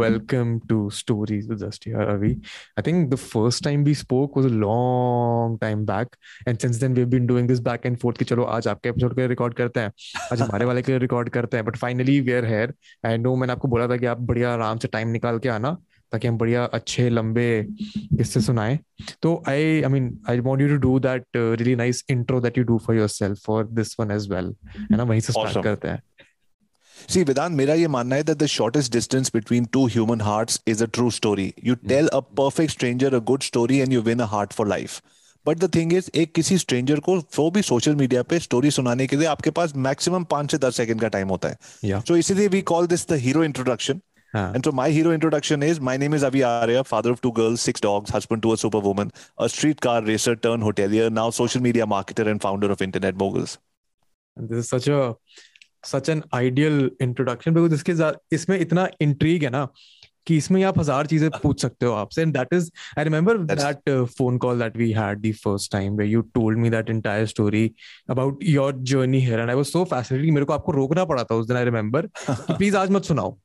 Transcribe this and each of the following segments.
welcome to Stories with Dusty. Ravi. I think the first time we spoke was a long time back, and since then we've been doing this back and forth कि चलो आज आपके episode के record करते हैं आज हमारे वाले के रिकॉर्ड करते हैं but finally we are here I know मैंने आपको बोला था कि आप बढ़िया आराम से टाइम निकाल के आना ताकि हम बढ़िया अच्छे लंबे किस्से सुनाए। तो I I mean I want you to do that really nice intro that you do for yourself for this one as well है ना? वहीं से स्टार्ट Awesome. करते हैं। See, Vedant, मेरा ये मानना है that the shortest distance between two human hearts is a true story. You tell a perfect stranger a good story and you win a heart for life. But the thing is, एक किसी stranger को वो भी social media पे story सुनाने के लिए आपके पास maximum पाँच से दस सेकंड का टाइम होता है. Yeah. So इसीलिए we call this the hero introduction. हाँ And so my hero introduction is my name is Avi Arya, father of two girls, six dogs, husband to a superwoman, a streetcar racer turned hotelier, now social media marketer and founder of Internet Moguls. And this is such a such an ideal introduction because इसके इसमें इतना intrigue है ना कि इसमें आप हज़ार चीज़ें पूछ सकते हो आपसे and that is I remember that phone call that we had the first time way you told me that entire story about your journey here and I was so fascinated मेरे को आपको रोकना पड़ा था उस दिन आई रिमेंबर प्लीज़ आज मत सुनाओ।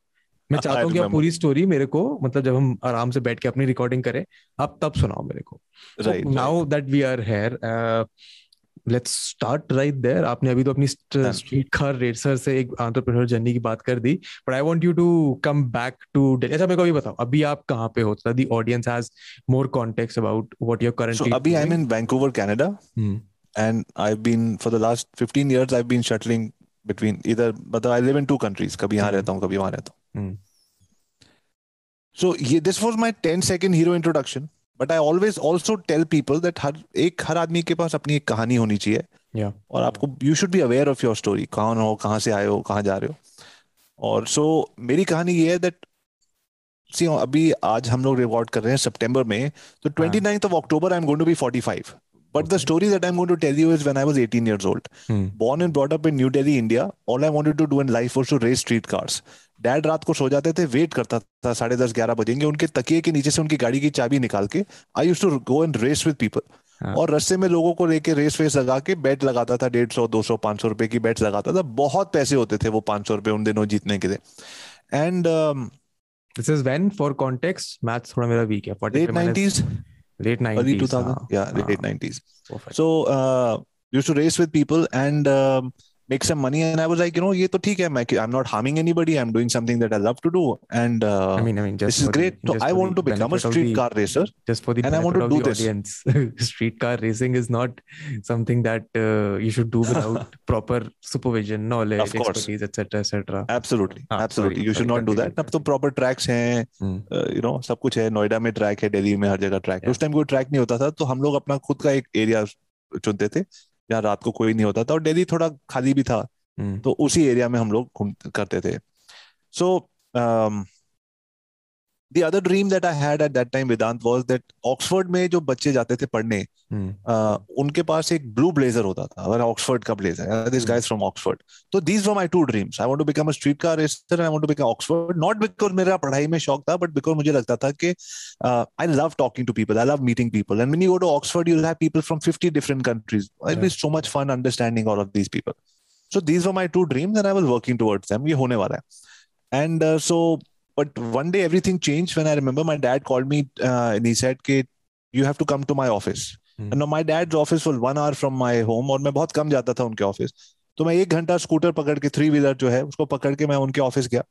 मैं चाहता हूँ कि आप पूरी स्टोरी मेरे को मतलब जब हम आराम से बैठ के अपनी रिकॉर्डिंग करें आप तब सुनाओ मेरे को। Now that we are here let's start right there आपने अभी तो अपनी स्ट्रीट कार रेसर से एक एंटरप्रेन्योर जर्नी की बात कर दी but I want you to come back to अच्छा मेरे को भी बताओ अभी आप कहाँ पे हो? The audience has more context about what you are currently so अभी I am in Vancouver Canada and I have been for the last 15 years I have been shuttling between इधर मतलब I live in two countries कभी यहाँ hmm. रहता हूँ कभी वहाँ रहता हूँ। So hmm. ये this was my 10 second hero introduction but I always also tell people that हर एक हर आदमी के पास अपनी एक कहानी होनी चाहिए। Yeah. और आपको you should be aware of your story कौन हो कहाँ से आए हो कहाँ जा रहे हो। और सो so, मेरी कहानी ये है दैट सी अभी आज हम लोग रिकॉर्ड कर रहे हैं सितंबर में तो twenty ninth of October I am going to be forty five but the story that I am to tell you is when I was 18 years old born and brought up in New Delhi India all I wanted to do in life was to race street cars dad रात को सो जाते थे wait करता था साढ़े दस ग्यारह बजेंगे उनके तकिए के नीचे से उनकी गाड़ी की चाबी निकाल के I used to go and race with people. और रस्ते में लोगों को लेके रेस वेस लगा के बेट लगाता था डेढ़ सौ दो सौ पाँच सौ रुपए की बेट्स लगाता था। बहुत पैसे होते थे वो पाँच सौ रुपए उन दिनों जीतने के लिए। And This is when for context maths थोड़ा मेरा weak है। Late minus- nineties late 90s early 2000 हाँ, yeah हाँ, late 90s perfect. so uh, used to race with people and um, make some money and i was like you know ये तो ठीक है मैं i'm not harming anybody i'm doing something that i love to do and uh, I mean I mean just this is for the- so i want to become a street the- car racer just for the And I want to do this. audience streetcar racing is not something that uh, you should do without proper supervision knowledge Of course. expertise etc etc absolutely Ah, absolutely sorry, you should sorry, not do that अब तो proper tracks हैं Hmm. You know सब कुछ है नोएडा में track है दिल्ली में हर जगह ट्रैक है. उस टाइम कोई ट्रैक नहीं होता था तो हम लोग अपना खुद का एक एरिया चुनते थे जहाँ रात को कोई नहीं होता था और डेली थोड़ा खाली भी था Hmm. तो उसी एरिया में हम लोग घूम करते थे so the other dream that I had at that time Vedant was that Oxford में जो बच्चे जाते थे पढ़ने Hmm. uh, उनके पास एक ब्लू ब्लेजर होता था अगर ऑक्सफोर्ड का blazer this Hmm. Guys from Oxford तो these were my two dreams I want to become a street car racer I want to become Oxford not because मेरा पढ़ाई में शौक था बट बिकॉज़ मुझे लगता था कि I love talking to people I love meeting people and when you go to Oxford you have people from 50 different countries it be so much fun understanding all of these people so these were my two dreams and I was working towards them ये होने वाला है. And so but one day everything changed when I remember my dad called me uh, and he said, "K, you have to come to my office." Hmm. And now my dad's office was one hour from my home और मैं बहुत कम जाता था उनके office तो मैं एक घंटा स्कूटर पकड़ के थ्री व्हीलर जो है उसको पकड़ के मैं उनके ऑफ़िस गया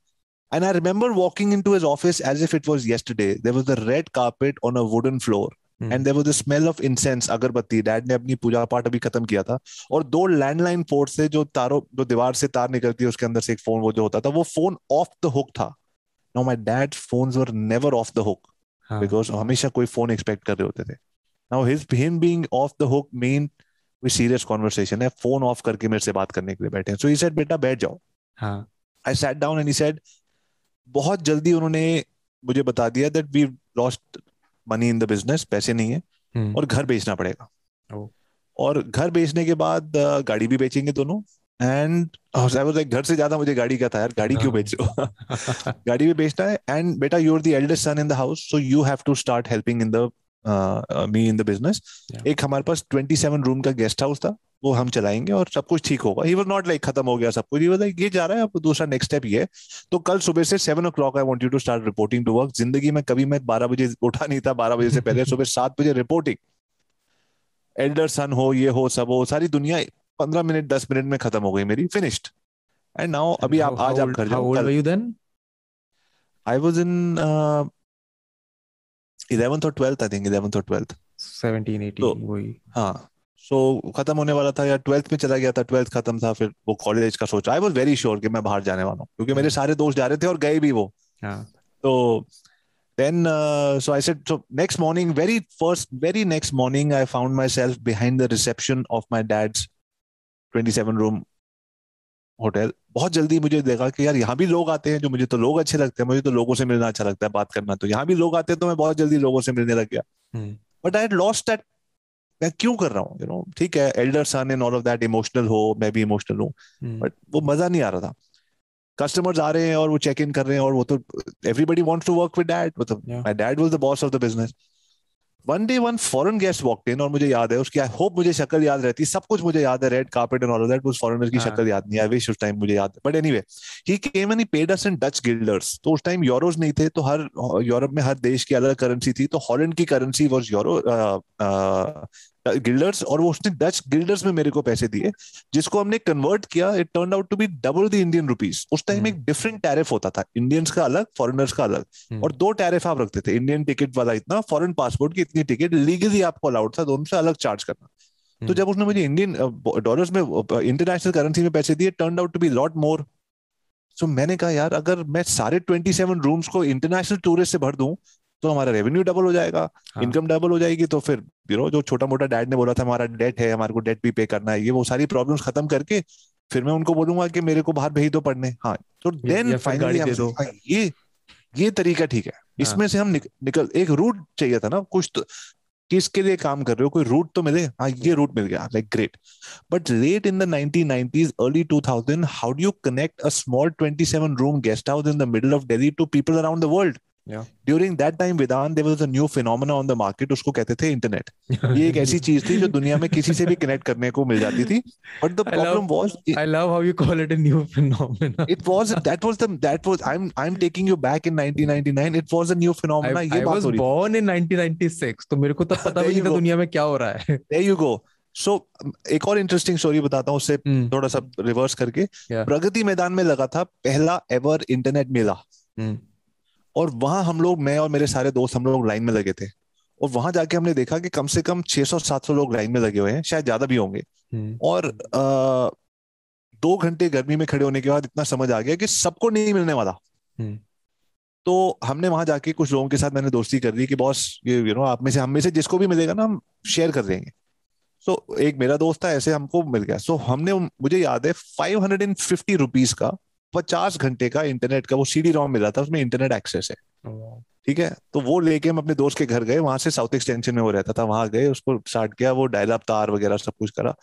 And I remember walking into his office as if it was yesterday. There was a red carpet on a wooden floor. Hmm. And there was the smell of incense, अगरबत्ती. Dad ने अपनी पूजा पाठ अभी खत्म किया था और दो लैंडलाइन पोर्ट से जो तारों जो दीवार से तार निकलती है उसके अंदर से एक फ़ोन वो जो होता था वो फ़ोन ऑफ़ द हुक था Now my dad's phones were never off the hook हाँ. because हमेशा कोई फ़ोन एक्सपेक्ट कर रहे होते थे। Now his him being off the hook mean कोई सीरियस कॉन्वर्सेशन है। फ़ोन ऑफ़ करके मेरे से बात करने के लिए बैठे हैं। सो ही सेड बेटा बैठ जाओ। I sat down and he said बहुत जल्दी उन्होंने मुझे बता दिया that we lost money in the business पैसे नहीं है Hmm. और घर बेचना पड़ेगा। Oh. और घर बेचने के बाद गाड़ी भी बेचेंगे दोनों। एंड आई वाज लाइक घर से ज़्यादा मुझे गाड़ी का था यार। गाड़ी क्यों हाँ. बेच? रहे हो गाड़ी भी बेचना है। एंड बेटा you are the eldest son in the house so you have to start helping in the me in the business एक हमारे पास 27 रूम का गेस्ट हाउस था वो हम चलाएँगे और सब कुछ ठीक होगा। ही वॉज़ नॉट लाइक खत्म हो गया सब कुछ। लाइक ये जा रहा है अब दूसरा नेक्स्ट स्टेप ये तो कल सुबह से seven o'clock I want you to start reporting to work ज़िंदगी में कभी मैं बारह बजे उठा नहीं था बारह बजे से पहले सुबह सात बजे रिपोर्टिंग एल्डर सन हो ये हो सब हो सारी दुनिया पंद्रह मिनट दस मिनट में खत्म हो गई मेरी फिनिश्ड एंड नाउ अभी आप आज आप घर जाओ आई वॉज़ इन इलेवेंथ और ट्वेल्थ आई थिंक इलेवेंथ और ट्वेल्थ सेवनटीन एटीन वही। हाँ सो so, खत्म होने वाला था या ट्वेल्थ में चला गया था ट्वेल्थ खत्म था फिर वो कॉलेज का सोचा। आई वॉज़ वेरी श्योर कि मैं बाहर जाने वाला हूँ क्योंकि मेरे हाँ। सारे दोस्त जा रहे थे और गए भी वो। हाँ. तो then uh, so i said so next morning very first very next morning i found myself behind the reception of my dad's 27 room hotel बहुत जल्दी मुझे देखा कि यार यहाँ भी लोग आते हैं जो मुझे तो लोग अच्छे लगते हैं मुझे तो लोगों से मिलना अच्छा लगता है बात करना। तो यहाँ भी लोग आते हैं तो मैं बहुत जल्दी लोगों से मिलने लग गया। बट आई लॉस्ट दैट मैं क्यों कर रहा हूँ? यू नो ठीक है elder son and all of that emotional हो मैं भी इमोशनल हूँ। But hmm. वो मज़ा नहीं आ रहा था। कस्टमर्स आ रहे हैं और वो चेक इन कर रहे हैं और वो तो everybody wants to work with dad मतलब my dad was the boss of the business one day one foreign guest walked in और मुझे याद है उसकी आई होप मुझे शक्ल याद रहती सब कुछ मुझे याद है red carpet and all that उस फॉरेनर की हाँ। शक्ल याद नहीं आई विश उस टाइम मुझे याद है but anyway he came and he paid us in Dutch guilders तो उस टाइम यूरोज नहीं थे तो हर यूरोप में हर देश की अलग करेंसी थी तो हॉलैंड की करेंसी वाज यूरो गिल्डर्स और वो उसने डच गिल्डर्स में मेरे को पैसे दिए जिसको हमने कन्वर्ट किया it turn out to be double the Indian rupees उस टाइम एक डिफरेंट टैरिफ होता था इंडियंस का अलग फॉरेनर्स का अलग। हम्म। और दो टैरिफ आप रखते थे इंडियन टिकट वाला इतना फॉरेन पासपोर्ट की इतनी टिकट लीगली आपको अलाउड था दोनों से अलग चार्ज करना। तो हम्म। जब उसने मुझे इंडियन डॉलर्स में इंटरनेशनल करेंसी में पैसे दिए turn out to be lot more so मैंने कहा यार अगर मैं सारे ट्वेंटी सेवन रूम्स को इंटरनेशनल टूरिस्ट से भर दूँ तो हमारा रेवेन्यू डबल हो जाएगा। हाँ. इनकम डबल हो जाएगी तो फिर यू नो जो छोटा मोटा डैड ने बोला था हमारा डेट है हमारे को डेट भी पे करना है। ये वो सारी प्रॉब्लम्स खत्म करके फिर मैं उनको बोलूँगा कि मेरे को बाहर भेज दो पढ़ने। हाँ तो देन फाइनली हाँ, ये ये तरीका ठीक है। हाँ. इसमें से हम निक, निकल एक रूट चाहिए था ना कुछ तो किसके लिए काम कर रहे हो? कोई रूट तो मिले? हाँ ये रूट मिल गया like great but late in the 1990s early 2000 how do you connect a small 27 room guest house in the middle of Delhi to people around the world during that time within there was a new phenomena on the market उसको कहते थे internet ये एक ऐसी चीज़ थी जो दुनिया में किसी से भी कनेक्ट करने को मिल जाती थी. But the problem was I love how you call it a new phenomena it was that was the that was I am I am taking you back in 1999 it was a new phenomena ये बात हो रही born in 1996 तो मेरे को तब पता भी नहीं था दुनिया में क्या हो रहा है। देयर यू गो सो एक और इंटरेस्टिंग स्टोरी बताता हूँ उससे hmm. थोड़ा सा रिवर्स करके। Yeah. प्रगति मैदान में लगा था पहला एवर इंटरनेट मेला। hmm. और वहाँ हम लोग मैं और मेरे सारे दोस्त हम लोग लाइन में लगे थे। और वहाँ जाके हमने देखा कि कम से कम 600-700 लोग लाइन में लगे हुए हैं शायद ज़्यादा भी होंगे। हम्म। और आ, दो घंटे गर्मी में खड़े होने के बाद इतना समझ आ गया कि सबको नहीं मिलने वाला। हम्म। तो हमने वहाँ जाके कुछ लोगों के साथ मैंने दोस्ती कर दी कि बॉस ये यू नो आप में से हम में से जिसको भी मिलेगा ना हम शेयर कर देंगे। सो so, एक मेरा दोस्त था ऐसे हमको मिल गया। सो so, हमने मुझे याद है five hundred and fifty rupees का पचास घंटे का इंटरनेट का वो सीडी रॉम मिला था उसमें इंटरनेट एक्सेस है। ठीक है? तो वो लेके हम अपने दोस्त के घर गए वहाँ से साउथ एक्सटेंशन में वो रहता था वहाँ गए उसको स्टार्ट किया वो डायल अप तार वगैरह सब कुछ करा।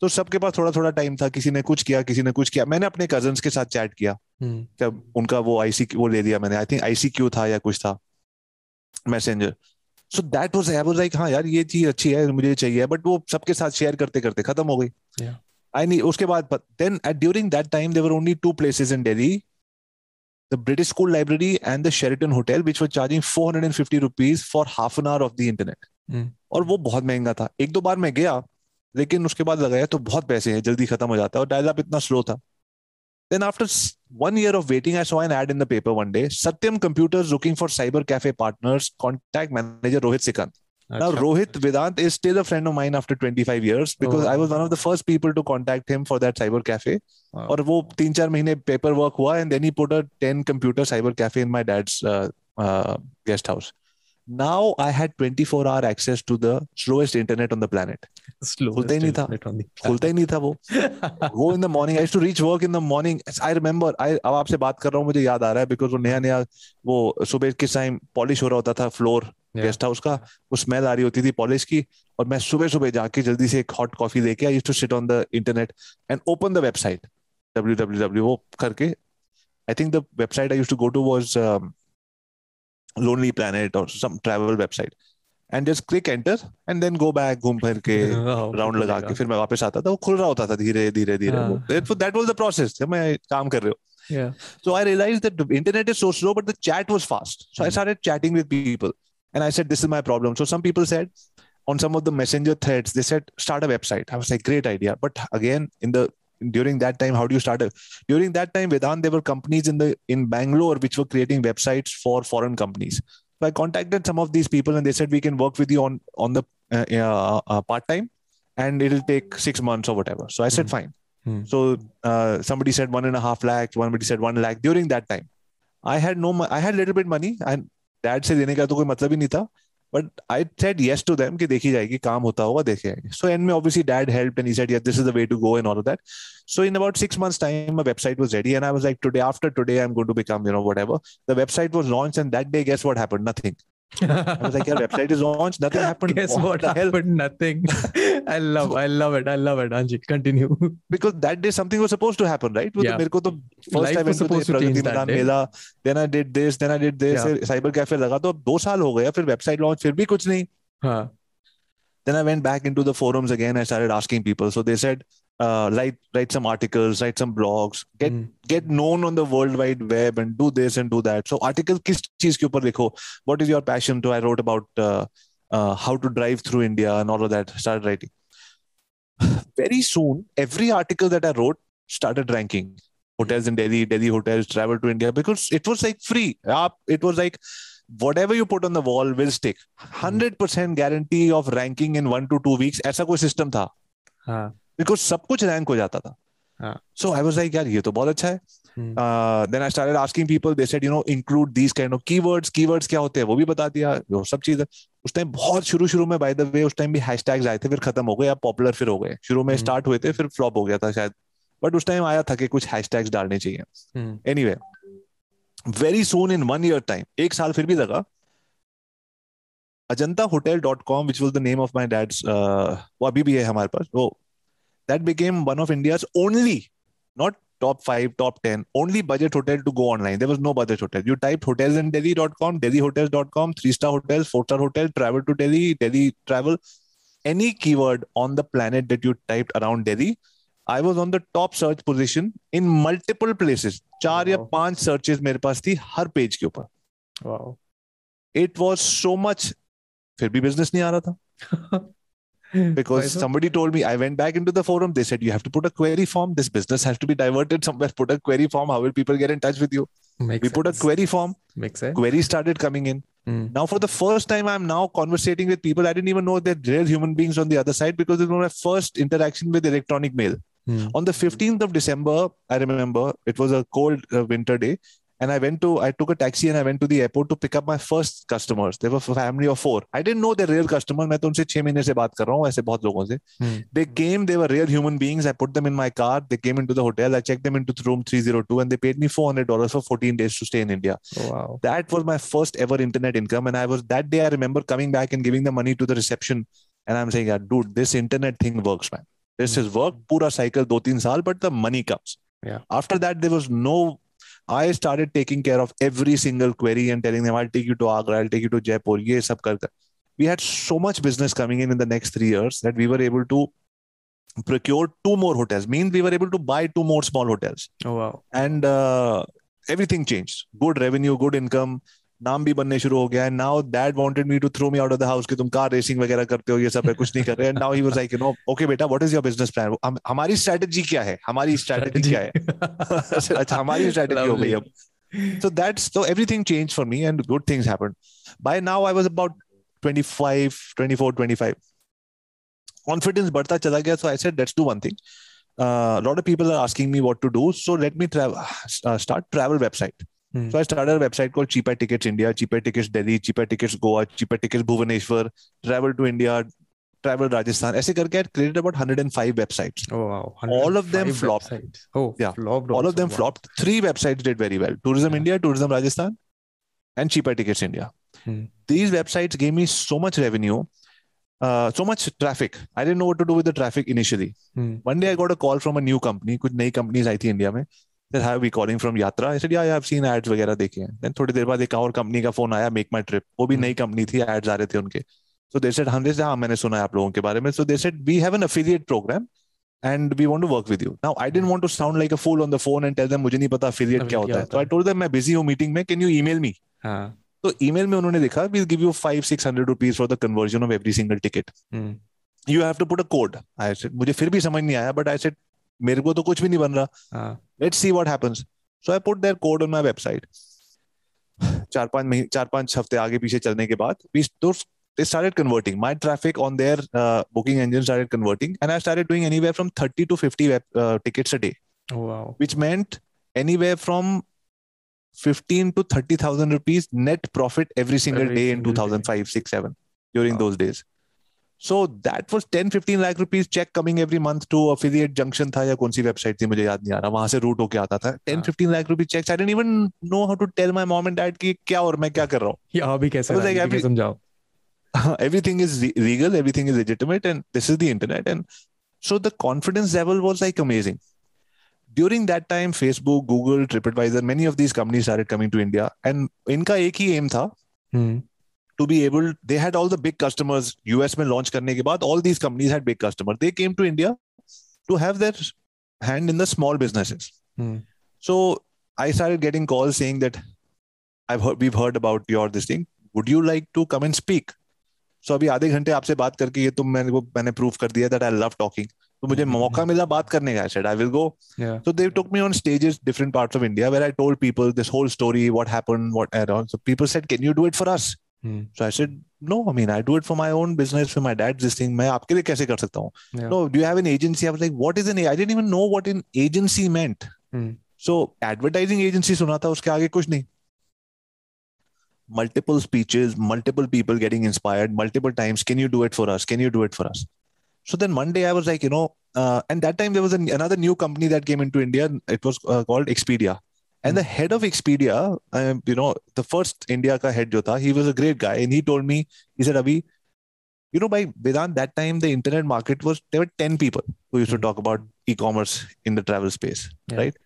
तो सबके पास थोड़ा थोड़ा टाइम था किसी ने कुछ किया किसी ने कुछ किया। मैंने अपने कज़न के साथ चैट किया। हम्म। क्या उनका वो आईसी वो ले लिया मैंने। आई थिंक आईसी क्यू था या कुछ था। Messenger so that was I was like हाँ यार ये चीज़ अच्छी है मुझे चाहिए। बट वो सबके साथ शेयर करते करते खत्म हो गई। I need उसके बाद then at during that time there were only two places in Delhi the British School Library and the Sheraton Hotel which were charging 450 rupees for half an hour of the internet mm. और वो बहुत महँगा था एक दो बार मैं गया लेकिन उसके बाद लगाया तो बहुत पैसे हैं जल्दी खत्म हो जाता है और डायल अप इतना स्लो था Then after one year of waiting, I saw an ad in the paper one day. Satyam Computers looking for cyber cafe partners. Contact manager Rohit Sikand. Now, Rohit Vedant is still a friend of mine after 25 years because oh. I was one of the first people to contact him for that cyber cafe. Wow. और वो तीन चार महीने paper work हुआ and then he put a 10 computer cyber cafe in my dad's uh, uh, guest house. Now I had 24 hour access to the slowest internet on the planet. खुलता ही नहीं था खुलता ही नहीं था वो वो in the morning I to reach work in the morning I remember I अब आपसे बात कर रहा हूँ मुझे याद आ रहा है बिकॉज वो नया नया वो सुबह किस टाइम पॉलिश हो रहा होता था फ्लोर गेस्ट हाउस का वो स्मेल आ रही होती थी पॉलिश की और मैं सुबह सुबह जाके जल्दी से एक हॉट कॉफ़ी लेके I to sit on the internet and open the website W W W वो करके I think the website I use to go to was Lonely Planet और some travel website and just click enter and then go back घूम फिर के round लगा के फिर मैं वापस आता था वो खुल रहा होता था धीरे धीरे धीरे. दैट वाज द प्रोसेस मैं काम कर रहे हो Yeah. So I realized that the internet is so slow, but the chat was fast. So I Hmm. started chatting with people, and I said, "This is my problem." So some people said, on some of the messenger threads, they said, "Start a website." I was like, "Great idea," but again, in the during that time, how do you start a? During that time, Vedant, there were companies in the in Bangalore which were creating websites for foreign companies. So I contacted some of these people, and they said, "We can work with you on on the uh, uh, uh, part time, and it'll take six months or whatever." So I said, Hmm. "Fine." Hmm. So uh, somebody said one and a half lakh, One somebody said one lakh during that time. I had no, I had little bit money and dad से देने का तो कोई मतलब ही नहीं था but I said yes to them कि देखी जाएगी, काम होता हुआ देखे जाएँगे। So and my obviously dad help and said this is the way to go and all that so in about six months time website was ready and I was like today after today I am going to become you know whatever the website was launch and that day guess what happen nothing I was like yeah website is launched nothing happened. Guess what, the hell? happened? Nothing. I love, I love it. I love it. Anji, continue. because that day something was supposed to happen, right? वो तो Yeah. मेरे को तो first Life I was went to the supposed to change Pragati that मैदान day. Mela, then I did this, then I did this, Yeah. फिर cyber cafe लगा तो अब दो साल हो गया, फिर website launch फिर भी कुछ नहीं. हाँ. Then I went back into the forums again. I started asking people. So they said, uh, write write some articles, write some blogs, get Hmm. get known on the world wide web, and do this and do that. So article किस चीज के ऊपर लिखो? What is your passion? So I wrote about uh, uh, how to drive through India and all of that. Started writing. Very soon, every article that I wrote started ranking. Hotels in Delhi, Delhi hotels, travel to India because it was like free. Aap- It was like whatever you put on the wall will stick. 100% guarantee of ranking in one to two weeks. ऐसा कोई system था. हाँ. Because सब कुछ rank हो जाता था। so I was like यार ये तो बहुत अच्छा है। then I started asking people they said you know include these kind of keywords keywords क्या होते हैं वो भी बता दिया वो सब चीज़ उस टाइम बहुत शुरू शुरू में बाय द वे उस टाइम भी हैशटैग्स आए थे फिर खत्म हो गए अब पॉपुलर फिर हो गए। शुरू में. स्टार्ट हुए थे फिर फ्लॉप हो गया था शायद। बट उस टाइम आया था कि कुछ हैशटैग्स डालने चाहिए। Anyway very soon in one year time एक साल फिर भी लगा। Ajanta hotel dot com which was the name of my dad's वो अभी भी है हमारे पास वो That became one of India's only not top five, top 10, only budget hotel to go online. There was no budget hotel. You typed hotelsindelhi.com, delhihotels.com, three star hotels, four star hotel, travel to Delhi, Delhi travel, any keyword on the planet that you typed around Delhi. I was on the top search position in multiple places. चार या Wow. पांच searches मेरे पास थी हर page के ऊपर. Wow. It was so much. फिर भी business नहीं आ रहा था. Because so? somebody told me i went back into the forum. They said you have to put a query form. This business has to be diverted somewhere. Put a query form. How will people get in touch with you? Makes we put a query form. Makes sense. query started coming in. Hmm. now for the first time i'm now conversating with people. I didn't even know they're real human beings on the other side because it was my first interaction with electronic mail. Hmm. on the 15th of december i remember it was a cold uh, winter day and i went to i took a taxi and i went to the airport to pick up my first customers they were a family of four i didn't know they're real customers मैं तो उनसे छह महीने से बात कर रहा हूँ ऐसे बहुत लोगों से Hmm. they came they were real human beings i put them in my car they came into the hotel i checked them into room 302 and they paid me $400 for 14 days to stay in india Oh, wow. that was my first ever internet income and i was that day i remember coming back and giving the money to the reception and i'm saying yeah, dude this internet thing works man this Hmm. is work pura cycle do teen saal but the money comes Yeah. after that there was no i started taking care of every single query and telling them i'll take you to agra i'll take you to jaipur ye sab kar kar. we had so much business coming in in the next 3 years that we were able to procure two more hotels means we were able to buy two more small hotels Oh, wow. and uh, everything changed good revenue good income नाम भी बनने शुरू हो गया है। Now that wanted me to throw me out of the house कि तुम car racing वगैरह करते हो ये सब है कुछ नहीं कर रहे now he was like you know okay बेटा what is your business plan हमारी स्ट्रेटजी क्या है? हमारी स्ट्रेटजी क्या है? अच्छा हमारी स्ट्रेटजी हो गई अब। So that's so everything change for me and good things happened by now I was about 25 24 25 confidence बढ़ता चला गया। So I said let's do one thing lot of people are asking me what to do so let me travel start travel website Hmm. so i started a website called cheaper tickets india cheaper tickets delhi cheaper tickets goa cheaper tickets bhubaneswar travel to india travel rajasthan ऐसे करके I created about 105 websites Oh, wow. All of them flopped. websites. Oh, Yeah. flopped all of them Wow. flopped three websites did very well tourism Yeah. india tourism rajasthan and cheaper tickets india Hmm. these websites gave me so much revenue uh, so much traffic i didn't know what to do with the traffic initially Hmm. one day i got a call from a new company कुछ नई companies आई थी India में that have we calling from yatra i said yeah, yeah i've seen ads वगैरह देखे हैं then थोड़ी देर बाद एक और कंपनी का फ़ोन आया make my trip वो भी Hmm. नई कंपनी थी ads आ रहे थे उनके So they said, Handesh, हाँ मैंने सुना है आप लोगों के बारे में. So they said, we have an affiliate program and we want to work with you. Now I didn't want to sound like a fool on the phone and tell them मुझे नहीं पता affiliate क्या होता है. So I told them मैं busy हूँ meeting में. Can you email me? हाँ. तो email में उन्होंने we'll give you five six hundred rupees for the conversion of every single ticket. Hmm. You have to put a code. I said मुझे फिर भी समझ नहीं आया but I said मेरे को तो कुछ भी नहीं बन रहा. हाँ. Let's see what happens. So I put their code on my website. चार पांच महीने चार पांच हफ्ते आगे पीछे चलने के बाद we those they started converting my traffic on their uh, booking engine started converting and i started doing anywhere from 30 to 50 web, uh, tickets a day Oh, wow. which meant anywhere from 15 to 30000 rupees net profit every single Every day in single day. 2005 6 7 during Wow. those days So that was 10 15 lakh rupees check coming every month to affiliate junction था या कौन सी website थी मुझे याद नहीं आ रहा वहाँ से रूट होके आता था 10 हाँ. 15 lakh rupees cheques I didn't even know how to tell my mom and dad कि क्या और मैं क्या कर रहा हूँ ये अभी कैसे है? समझाओ. everything is legal everything is legitimate and this is the internet and so the confidence level was like amazing during that time facebook google tripadvisor many of these companies started coming to india and इनका एक ही aim था Hmm. to be able they had all the big customers us में launch करने के बाद all these companies had big customers they came to india to have their hand in the small businesses Hmm. so i started getting calls saying that i've heard we've heard about your this thing would you like to come and speak so अभी आधे घंटे आपसे बात करके ये तुम मैंने को मैंने प्रूव कर दिया that i love talking तो मुझे हम्म, मौका मिला बात करने का I said I will go Yeah. so they took me on stages different parts of India where I told people this whole story what happened what and all so people said can you do it For us Hmm. so I said, no, I mean, I do it for my own business, for my dad's this thing. मैं आपके लिए कैसे कर सकता हूँ? Yeah. No, do you have an agency? I was like, what is an? a- I didn't even know what an agency meant. Hmm. So advertising agency सुना था उसके आगे कुछ नहीं. Multiple speeches, multiple people getting inspired, multiple times. Can you do it for us? Can you do it for us? So then one day I was like, you know, uh, and that time there was an, another new company that came into India. It was uh, called Expedia. And the hmm. head of Expedia, you know, the first India ka head jo tha, he was a great guy. And he told me, he said, Abhi, you know, by Vedan that time the internet market was, there were 10 people who used to hmm. talk about e-commerce in the travel space, yeah. right?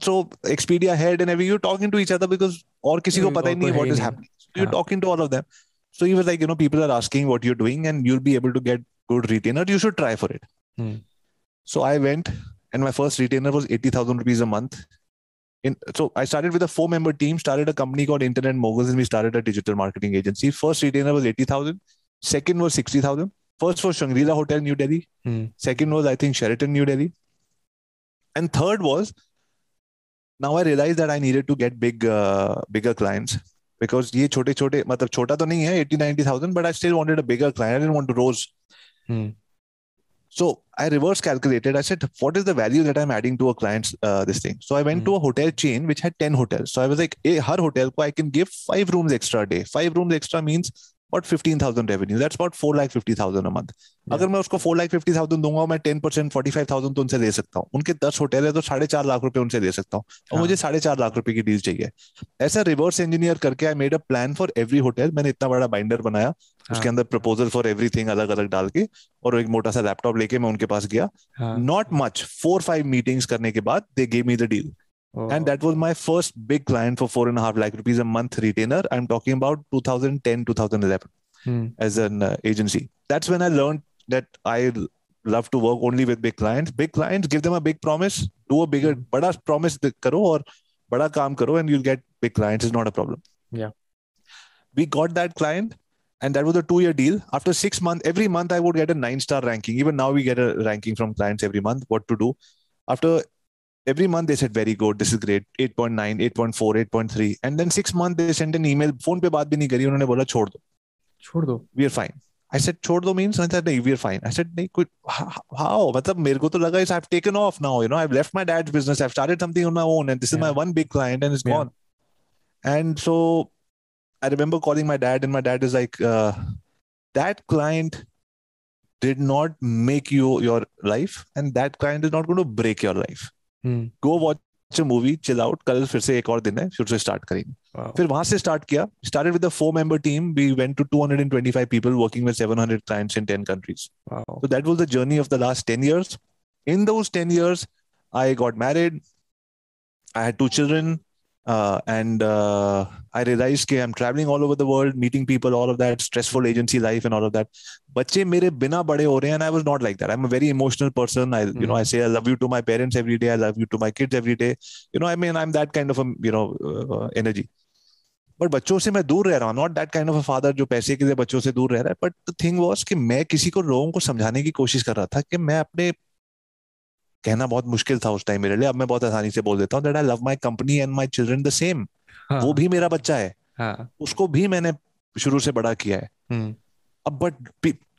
so Expedia head and every you're talking to each other because or kisi ko pata nahi what is happening. So you're yeah. talking to all of them. So he was like, you know, people are asking what you're doing and you'll be able to get good retainer. You should try for it. Hmm. So I went and my first retainer was 80,000 rupees a month In, so I started with a four member team, started a company called Internet Moguls and we started a digital marketing agency. First retainer was 80,000. Second was 60,000. First was Shangri-La Hotel, New Delhi. Hmm. Second was, I think, Sheraton, New Delhi. And third was, now I realized that I needed to get big, uh, bigger clients because ये छोटे छोटे मतलब छोटा तो नहीं है 80 90,000 but I still wanted a bigger client. I didn't want to rose. Hmm. So I reverse calculated. I said, what is the value that I'm adding to a client's uh, this thing? So I went Hmm. to a hotel chain which had 10 hotels. So I was like, hey, her hotel ko I can give five rooms extra a day. Five rooms extra means about 15,000 revenue. That's about 4 lakh 50,000 a month. Yeah. अगर मैं उसको 4 लाख 50,000 दूँगा मैं 10 percent 45,000 तो उनसे ले सकता हूँ उनके 10 होटल है तो साढ़े चार लाख रुपए उनसे ले सकता हूँ और हाँ. मुझे साढ़े चार लाख रुपए की डील चाहिए ऐसा रिवर्स इंजीनियर करके I made a plan for every hotel मैंने इतना बड़ा बाइंडर बनाया उसके हाँ. अंदर प्रपोजल फॉर एवरीथिंग अलग अलग डाल के और एक मोटा सा लैपटॉप लेके मैं उनके पास गया. Not much four five meetings करने के बाद they gave me the deal Oh. And that was my first big client for four and a half lakh rupees a month retainer. I'm talking about 2010, 2011 hmm. as an uh, agency. That's when I learned that I love to work only with big clients. Big clients, give them a big promise, do a bigger, hmm. bada promise karo or bada kaam karo and you'll get big clients. It's not a problem. Yeah. We got that client and that was a two year deal. After six months, every month I would get a nine star ranking. Even now we get a ranking from clients every month, what to do. After every month they said very good this is great 8.9 8.4 8.3 and then six months they sent an email phone पे बात भी नहीं करी उन्होंने बोला छोड़ दो छोड़ दो we are fine I said छोड़ दो means I said नहीं we are fine I said नहीं कुछ how how? मतलब मेरे को तो लगा is I've taken off now you know I've left my dad's business I've started something on my own and this is my Yeah. one big client and it's Yeah. gone and so I remember calling my dad and my dad is like uh, that client did not make you your life and that client is not going to break your life Go watch a movie chill out कल फिर से एक और दिन है फिर से start करेंगे। फिर वहाँ से स्टार्ट किया। Started with a four member team we went to 225 people working with 700 clients in 10 countries so that was the journey of the last 10 years in those 10 years I got married I had two children uh, and uh, I realized कि I'm traveling all over the world, meeting people, all of that stressful agency life and all of that. बच्चे मेरे बिना बड़े हो रहे हैं and I was not like that. I'm a very emotional person. I you know I say I love you to my parents every day. I love you to my kids every day. You know I mean I'm that kind of a you know uh, energy. But बच्चों से मैं दूर रह रहा हूँ not that kind of a father जो पैसे के लिए बच्चों से दूर रह रहा है बट द थिंग वाज कि मैं किसी को लोगों को समझाने की कोशिश कर रहा था कि मैं अपने कहना बहुत मुश्किल था उस टाइम मेरे लिए अब मैं बहुत आसानी से बोल देता हूँ that I love my company and my children the same. वो भी मेरा बच्चा है। हाँ. उसको भी मैंने शुरू से बड़ा किया है। हम्म। अब but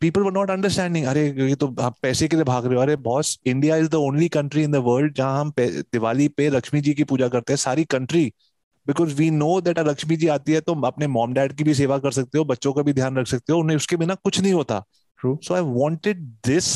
people were not understanding अरे ये तो आप पैसे के लिए भाग रहे हो। अरे boss India is the only country in the world जहाँ हम दिवाली पे लक्ष्मी जी की पूजा करते हैं सारी country because we know that Lakshmi ji आती है तो अपने मॉम डैड की भी सेवा कर सकते हो बच्चों का भी ध्यान रख सकते हो उन्हें उसके बिना कुछ नहीं होता। So I wanted this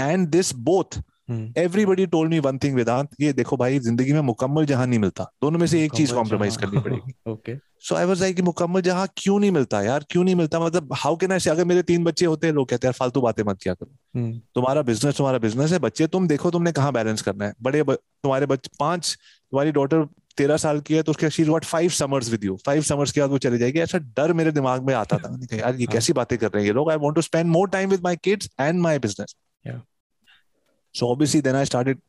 and this both everybody told me one thing Vedant ये देखो भाई ज़िंदगी में मुकम्मल जहाँ नहीं मिलता दोनों में से एक चीज़ कॉम्प्रोमाइज करनी पड़ेगी। Okay so I was like मुकम्मल जहाँ क्यों नहीं मिलता यार क्यों नहीं मिलता? मतलब हाउ कैन आई से अगर मेरे तीन बच्चे होते हैं लोग कहते हैं यार फालतू बातें मत किया करो। hmm. तुम्हारा बिज़नेस तुम्हारा बिज़नेस है बच्चे तुम देखो तुमने कहाँ बैलेंस करना है। बड़े तुम्हारे बच्चे पाँच तुम्हारी डॉटर तेरह साल की है तो उसके she what five summers with you five summers के बाद वो चले जाएगी। ऐसा डर मेरे दिमाग में आता था। यार ये हाँ। कैसी बातें कर रहे हैं ये लोग? I want to spend more time with my kids and my business So obviously, then I started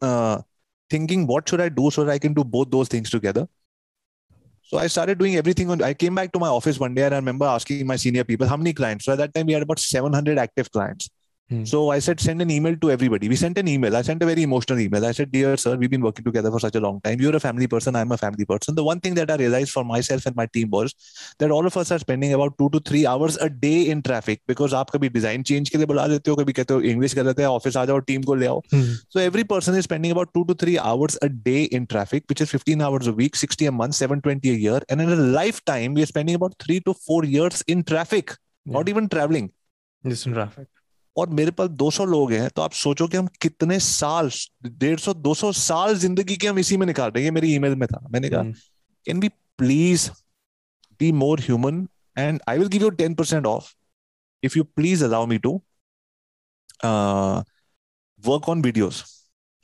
uh, thinking, what should I do so that I can do both those things together? So I started doing everything. On, I came back to my office one day and I remember asking my senior people, how many clients? So at that time, we had about 700 active clients. Hmm. So I said, send an email to everybody. We sent an email. I sent a very emotional email. I said, Dear sir, we've been working together for such a long time. You're a family person. I'm a family person. The one thing that I realized for myself and my team was that all of us are spending about two to three hours a day in traffic because आप कभी design change के लिए बुला लेते हो कभी कहते हो English कर लेते हैं ऑफिस आ जाओ टीम को ले आओ so every person is spending about two to three hours a day in traffic which is 15 hours a week 60 a month 720 a year and in a lifetime we are spending about three to four years in traffic yeah. not even traveling just in traffic और मेरे पास 200 लोग हैं तो आप सोचो कि हम कितने साल डेढ़ सौ दो सौ साल ज़िंदगी के हम इसी में निकाल रहे हैं। मेरी ईमेल में था। मैंने कहा can be please be more human and I will give you ten percent of if you please allow me to work on videos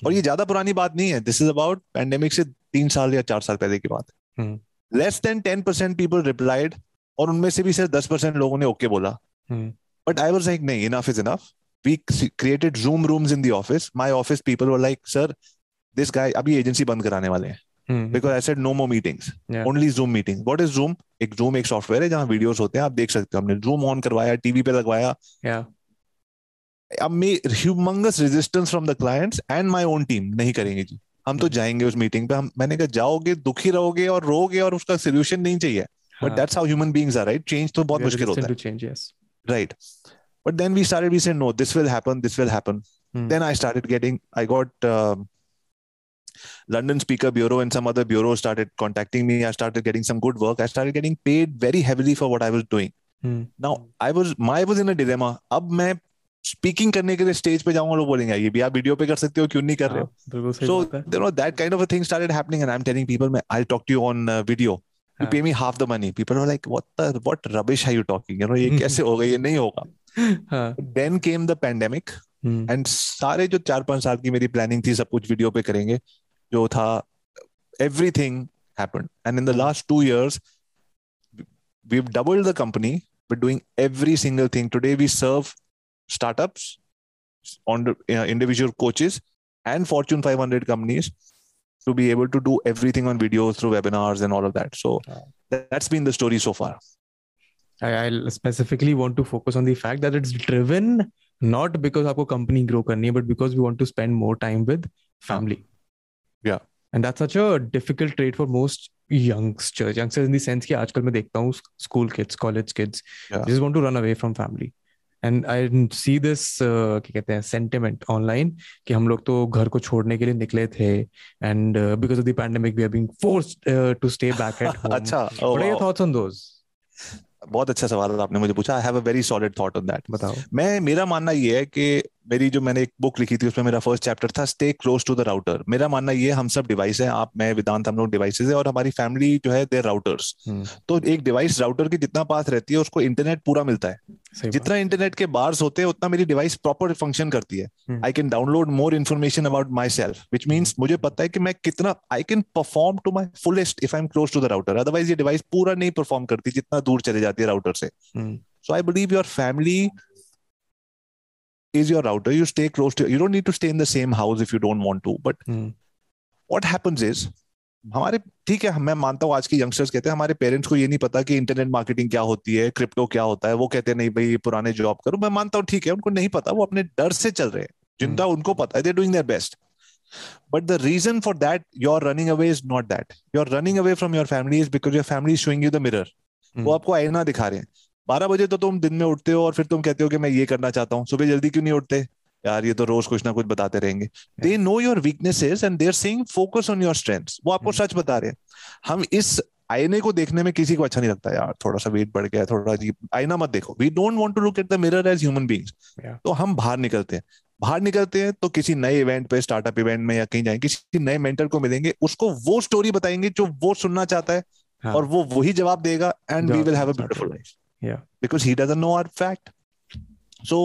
और ये ज़्यादा पुरानी बात नहीं है। दिस इज़ अबाउट पैंडेमिक से तीन साल या चार साल पहले की बात। है less than ten percent people replied और उनमें से भी सिर्फ़ दस परसेंट लोगों ने ओके okay बोला। hmm. But I was like, no, enough is enough. We created Zoom rooms in the office. My office people were like, sir, this guy, अभी agency बंद कराने वाले हैं. Hmm. Because I said no more meetings, yeah. only Zoom meetings. What is Zoom? एक Zoom एक software है जहाँ videos होते हैं आप देख सकते हो हमने Zoom ऑन करवाया टीवी पे लगवाया yeah. Humongous resistance from the clients and my own team नहीं करेंगे जी हम तो hmm. जाएँगे उस मीटिंग पे हम मैंने कहा जाओगे दुखी रहोगे और रोगे और उसका सोल्यूशन नहीं चाहिए but that's how human beings are right change तो बहुत मुश्किल होता है right but then we started we said no this will happen this will happen hmm. then i started getting i got uh, london speaker bureau and some other bureaus started contacting me i started getting some good work i started getting paid very heavily for what i was doing hmm. now i was my was in a dilemma अब मैं speaking करने के लिए stage पे जाऊंगा लोग बोलेंगे ये भी आप वीडियो पे कर सकते हो क्यों नहीं कर रहे हो so you know that kind of a thing started happening and I am telling people मैं I talk to you on video you pay me half the money people are like what the what rubbish are you talking you know ये कैसे होगा ये नहीं होगा then came the pandemic and सारे जो चार पांच साल की मेरी प्लानिंग थी सब कुछ वीडियो पे करेंगे जो था everything happened and in the last two years we've doubled the company we're doing every single thing today we serve startups on the, uh, individual coaches and fortune 500 companies to be able to do everything on videos through webinars and all of that so that's been the story so far I, I specifically want to focus on the fact that it's driven not because आपको company grow करनी है but because we want to spend more time with family. Yeah. And that's such a difficult trait for most youngsters. Youngsters in the sense कि आजकल मैं देखता हूँ school kids, college kids, yeah. just want to run away from family. And I see this क्या कहते हैं sentiment online कि हम लोग तो घर को छोड़ने के लिए निकले थे and because of the pandemic we are being forced to stay back at home अच्छा what are your thoughts on those बहुत अच्छा सवाल आपने मुझे पूछा। I have a very solid thought on that बताओ। मैं मेरा मानना ये है कि मेरी जो मैंने एक बुक लिखी थी उसमें मेरा फ़र्स्ट चैप्टर था stay close to the router मेरा मानना ये हम सब डिवाइस है आप मैं वेदांत हम लोग डिवाइसेज है और हमारी फैमिली जो है देर राउटर्स तो एक डिवाइस राउटर के जितना पास रहती है उसको इंटरनेट पूरा मिलता है। जितना इंटरनेट के बार्स होते हैं उतना मेरी डिवाइस प्रॉपर फ़ंक्शन करती है। I can download more information about myself which means मुझे पता है कि मैं कितना I can perform to my fullest if I am close to the router otherwise ये डिवाइस पूरा नहीं परफॉर्म करती जितना दूर चले जाती है राउटर से। So I believe your family is your router you stay close to you don't need to stay in the same house if you don't want to but hmm. what happens is हमारे ठीक है मैं मानता हूँ आज के youngsters कहते हैं हमारे पेरेंट्स को ये नहीं पता कि इंटरनेट मार्केटिंग क्या होती है क्रिप्टो क्या होता है वो कहते हैं नहीं भाई पुराने जॉब करो। मैं मानता हूँ ठीक है उनको नहीं पता वो अपने डर से चल रहे हैं जिनका hmm. उनको पता है they doing their best but the reason for that you're running away is not that you're running away from your family is because your family showing you the mirror वो आपको आईना दिखा रहे हैं। बारह बजे तो तुम दिन में उठते हो और फिर तुम कहते हो कि मैं ये करना चाहता हूँ। सुबह जल्दी क्यों नहीं उठते? यार ये तो रोज कुछ ना कुछ बताते रहेंगे। They know your weaknesses and they're saying focus on your strengths वो आपको hmm. सच बता रहे हैं। हम इस आईने को देखने में किसी को अच्छा नहीं लगता यार। थोड़ा सा वेट बढ़ गया थोड़ा अजीब आईना मत देखो। We don't want to look at the mirror as human beings तो हम बाहर निकलते हैं। बाहर निकलते हैं तो किसी नए इवेंट पे स्टार्टअप इवेंट में या कहीं जाएँगे किसी नए मेंटर को मिलेंगे उसको वो स्टोरी बताएँगे जो वो सुनना चाहता है हाँ. और वो वही जवाब देगा and we will have a beautiful life Because he doesn't know our fact so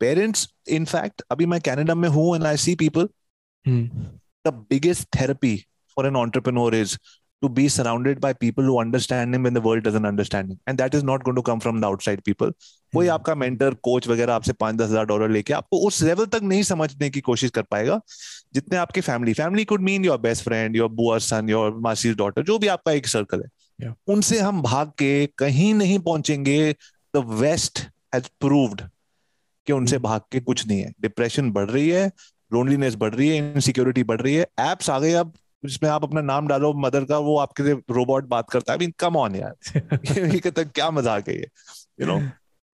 parents in fact अभी मैं कनाडा में हूं and I see people the biggest therapy for an entrepreneur is to be surrounded by people who understand him when the world doesn't understand him and that is not going to come from the outside people कोई hmm. आपका mentor coach वगैरह आपसे पांच दस हजार dollar लेके आपको उस लेवल तक नहीं समझने की कोशिश कर पाएगा जितने आपकी family family could mean your best friend your बुआ सन योर मासी डॉटर जो भी आपका एक सर्कल है Yeah. उनसे हम भाग के कहीं नहीं पहुँचेंगे द वेस्ट हैज़ प्रूव्ड कि उनसे hmm. भाग के कुछ नहीं है। डिप्रेशन बढ़ रही है लोनलीनेस बढ़ रही है इनसिक्योरिटी बढ़ रही है। एप्स आ गए अब जिसमें आप अपना नाम डालो मदर का वो आपके रोबोट बात करता है। कम ऑन यार। ये कहता क्या मज़ाक है ये? यू नो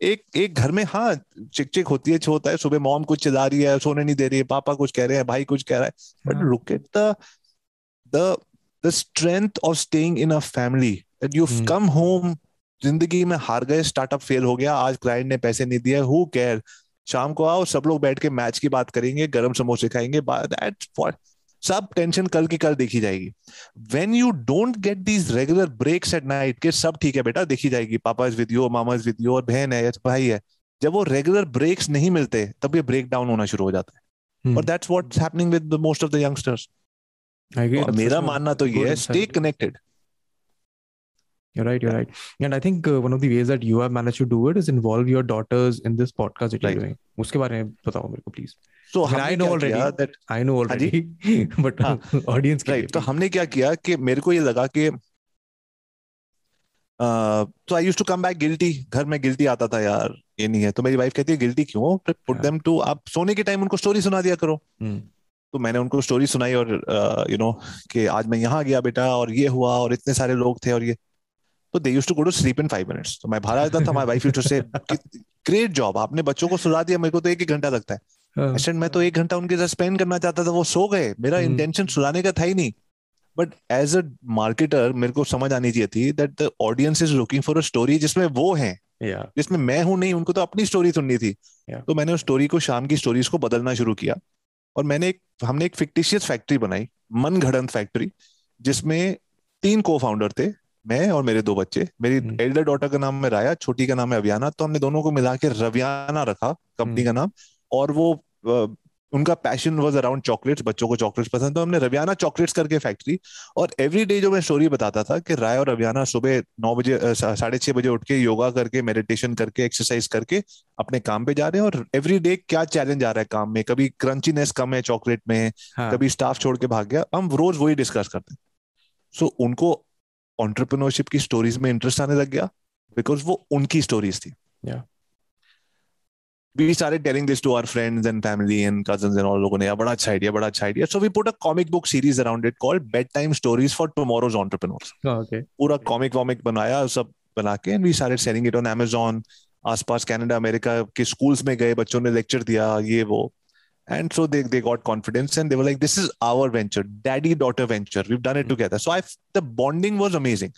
एक एक घर में हाँ चिक चिक होती है होता है। सुबह मॉम कुछ चिल्ला रही है सोने नहीं दे रही है पापा कुछ कह रहे हैं भाई कुछ कह रहा है। But look at the the the strength of staying in a family that you come home ज़िंदगी में हार गए स्टार्टअप फेल हो गया आज क्लाइंट ने पैसे नहीं दिए हु केयर शाम को आओ सब लोग बैठ के मैच की बात करेंगे गरम समोसे खाएँगे सब टेंशन कल की कल देखी जाएगी। When you don't get these regular breaks at night के सब ठीक है बेटा देखी जाएगी पापा इज़ विद यू मामा इज़ विद यू और बहन है या भाई है। जब वो रेगुलर ब्रेक्स नहीं मिलते तब ये ब्रेक डाउन होना शुरू हो जाता है। और that's what's happening with most of the youngsters मेरा मानना तो ये है stay connected You're right. You're right. And I think uh, one of the ways that you have managed to do it is involve your daughters in this podcast that right. you're doing. उसके बारे में बताओ मेरे को please. So I, mean, I know already. That I know already. but हाँ, audience के right. तो हमने क्या किया कि मेरे को ये लगा कि तो I used to come back guilty घर में गिल्टी आता था यार ये नहीं है तो मेरी वाइफ कहती है गिल्टी क्यों पुट देम टू आप सोने के टाइम उनको स्टोरी सुना दिया करो hmm. तो मैंने उनको स्टोरी सुनाई और यू नो कि आज मैं यहाँ गया बेटा और ये हुआ और इतने सारे लोग थे और ये तो they used to go to sleep in five minutes तो मैं बाहर आता था my wife used to say great job आपने बच्चों को सुला दिया मेरे को तो एक एक घंटा लगता है हाँ। मैं तो एक घंटा उनके साथ स्पेंड करना चाहता था वो सो गए मेरा इंटेंशन हम्म। सुलाने का था ही नहीं बट एज अ मार्केटर मेरे को समझ आनी चाहिए थी that the audience is looking for a story जिसमें वो है yeah. जिसमें मैं हूँ नहीं उनको तो अपनी स्टोरी सुननी थी yeah. तो मैंने उस स्टोरी को शाम की स्टोरीज को बदलना शुरू किया और मैंने एक हमने एक फिक्टिशियस फैक्ट्री बनाई मन घड़न फैक्ट्री जिसमें तीन को फाउंडर थे मैं और मेरे दो बच्चे मेरी एल्डर हम्म। डॉटर का नाम है राया छोटी का नाम है अभियाना तो हमने दोनों को मिला के रवियाना रखा कंपनी का हम्म। नाम और वो उनका पैशन वॉज़ अराउंड चॉकलेट्स बच्चों को चॉकलेट्स पसंद तो हमने रवियाना चॉकलेट्स करके फैक्ट्री और एवरी डे जो मैं स्टोरी बताता था कि राय और रवियाना सुबह नौ बजे साढ़े छह बजे उठ के योगा करके मेडिटेशन करके एक्सरसाइज करके अपने काम पे जा रहे हैं और एवरी डे क्या चैलेंज आ रहा है काम में कभी क्रंचीनेस कम है चॉकलेट में हाँ. कभी स्टाफ छोड़ के भाग गया हम रोज वही डिस्कस करते हैं सो so, उनको ऑन्टरप्रिनोरशिप की स्टोरीज में इंटरेस्ट आने लग गया बिकॉज़ वो उनकी स्टोरीज थी yeah. we started telling this to our friends and family and cousins and all लोगों ने बड़ा अच्छा आइडिया बड़ा अच्छा idea so we put a comic book series around it called bedtime stories for tomorrow's entrepreneurs okay पूरा comic वॉमिक बनाया सब बना के and we started selling it on Amazon आसपास कनाडा अमेरिका के स्कूल्स में गए बच्चों ने लेक्चर दिया ये वो and so they, they got confidence and they were like this is our venture daddy daughter venture we've done it mm-hmm. together so i the bonding was amazing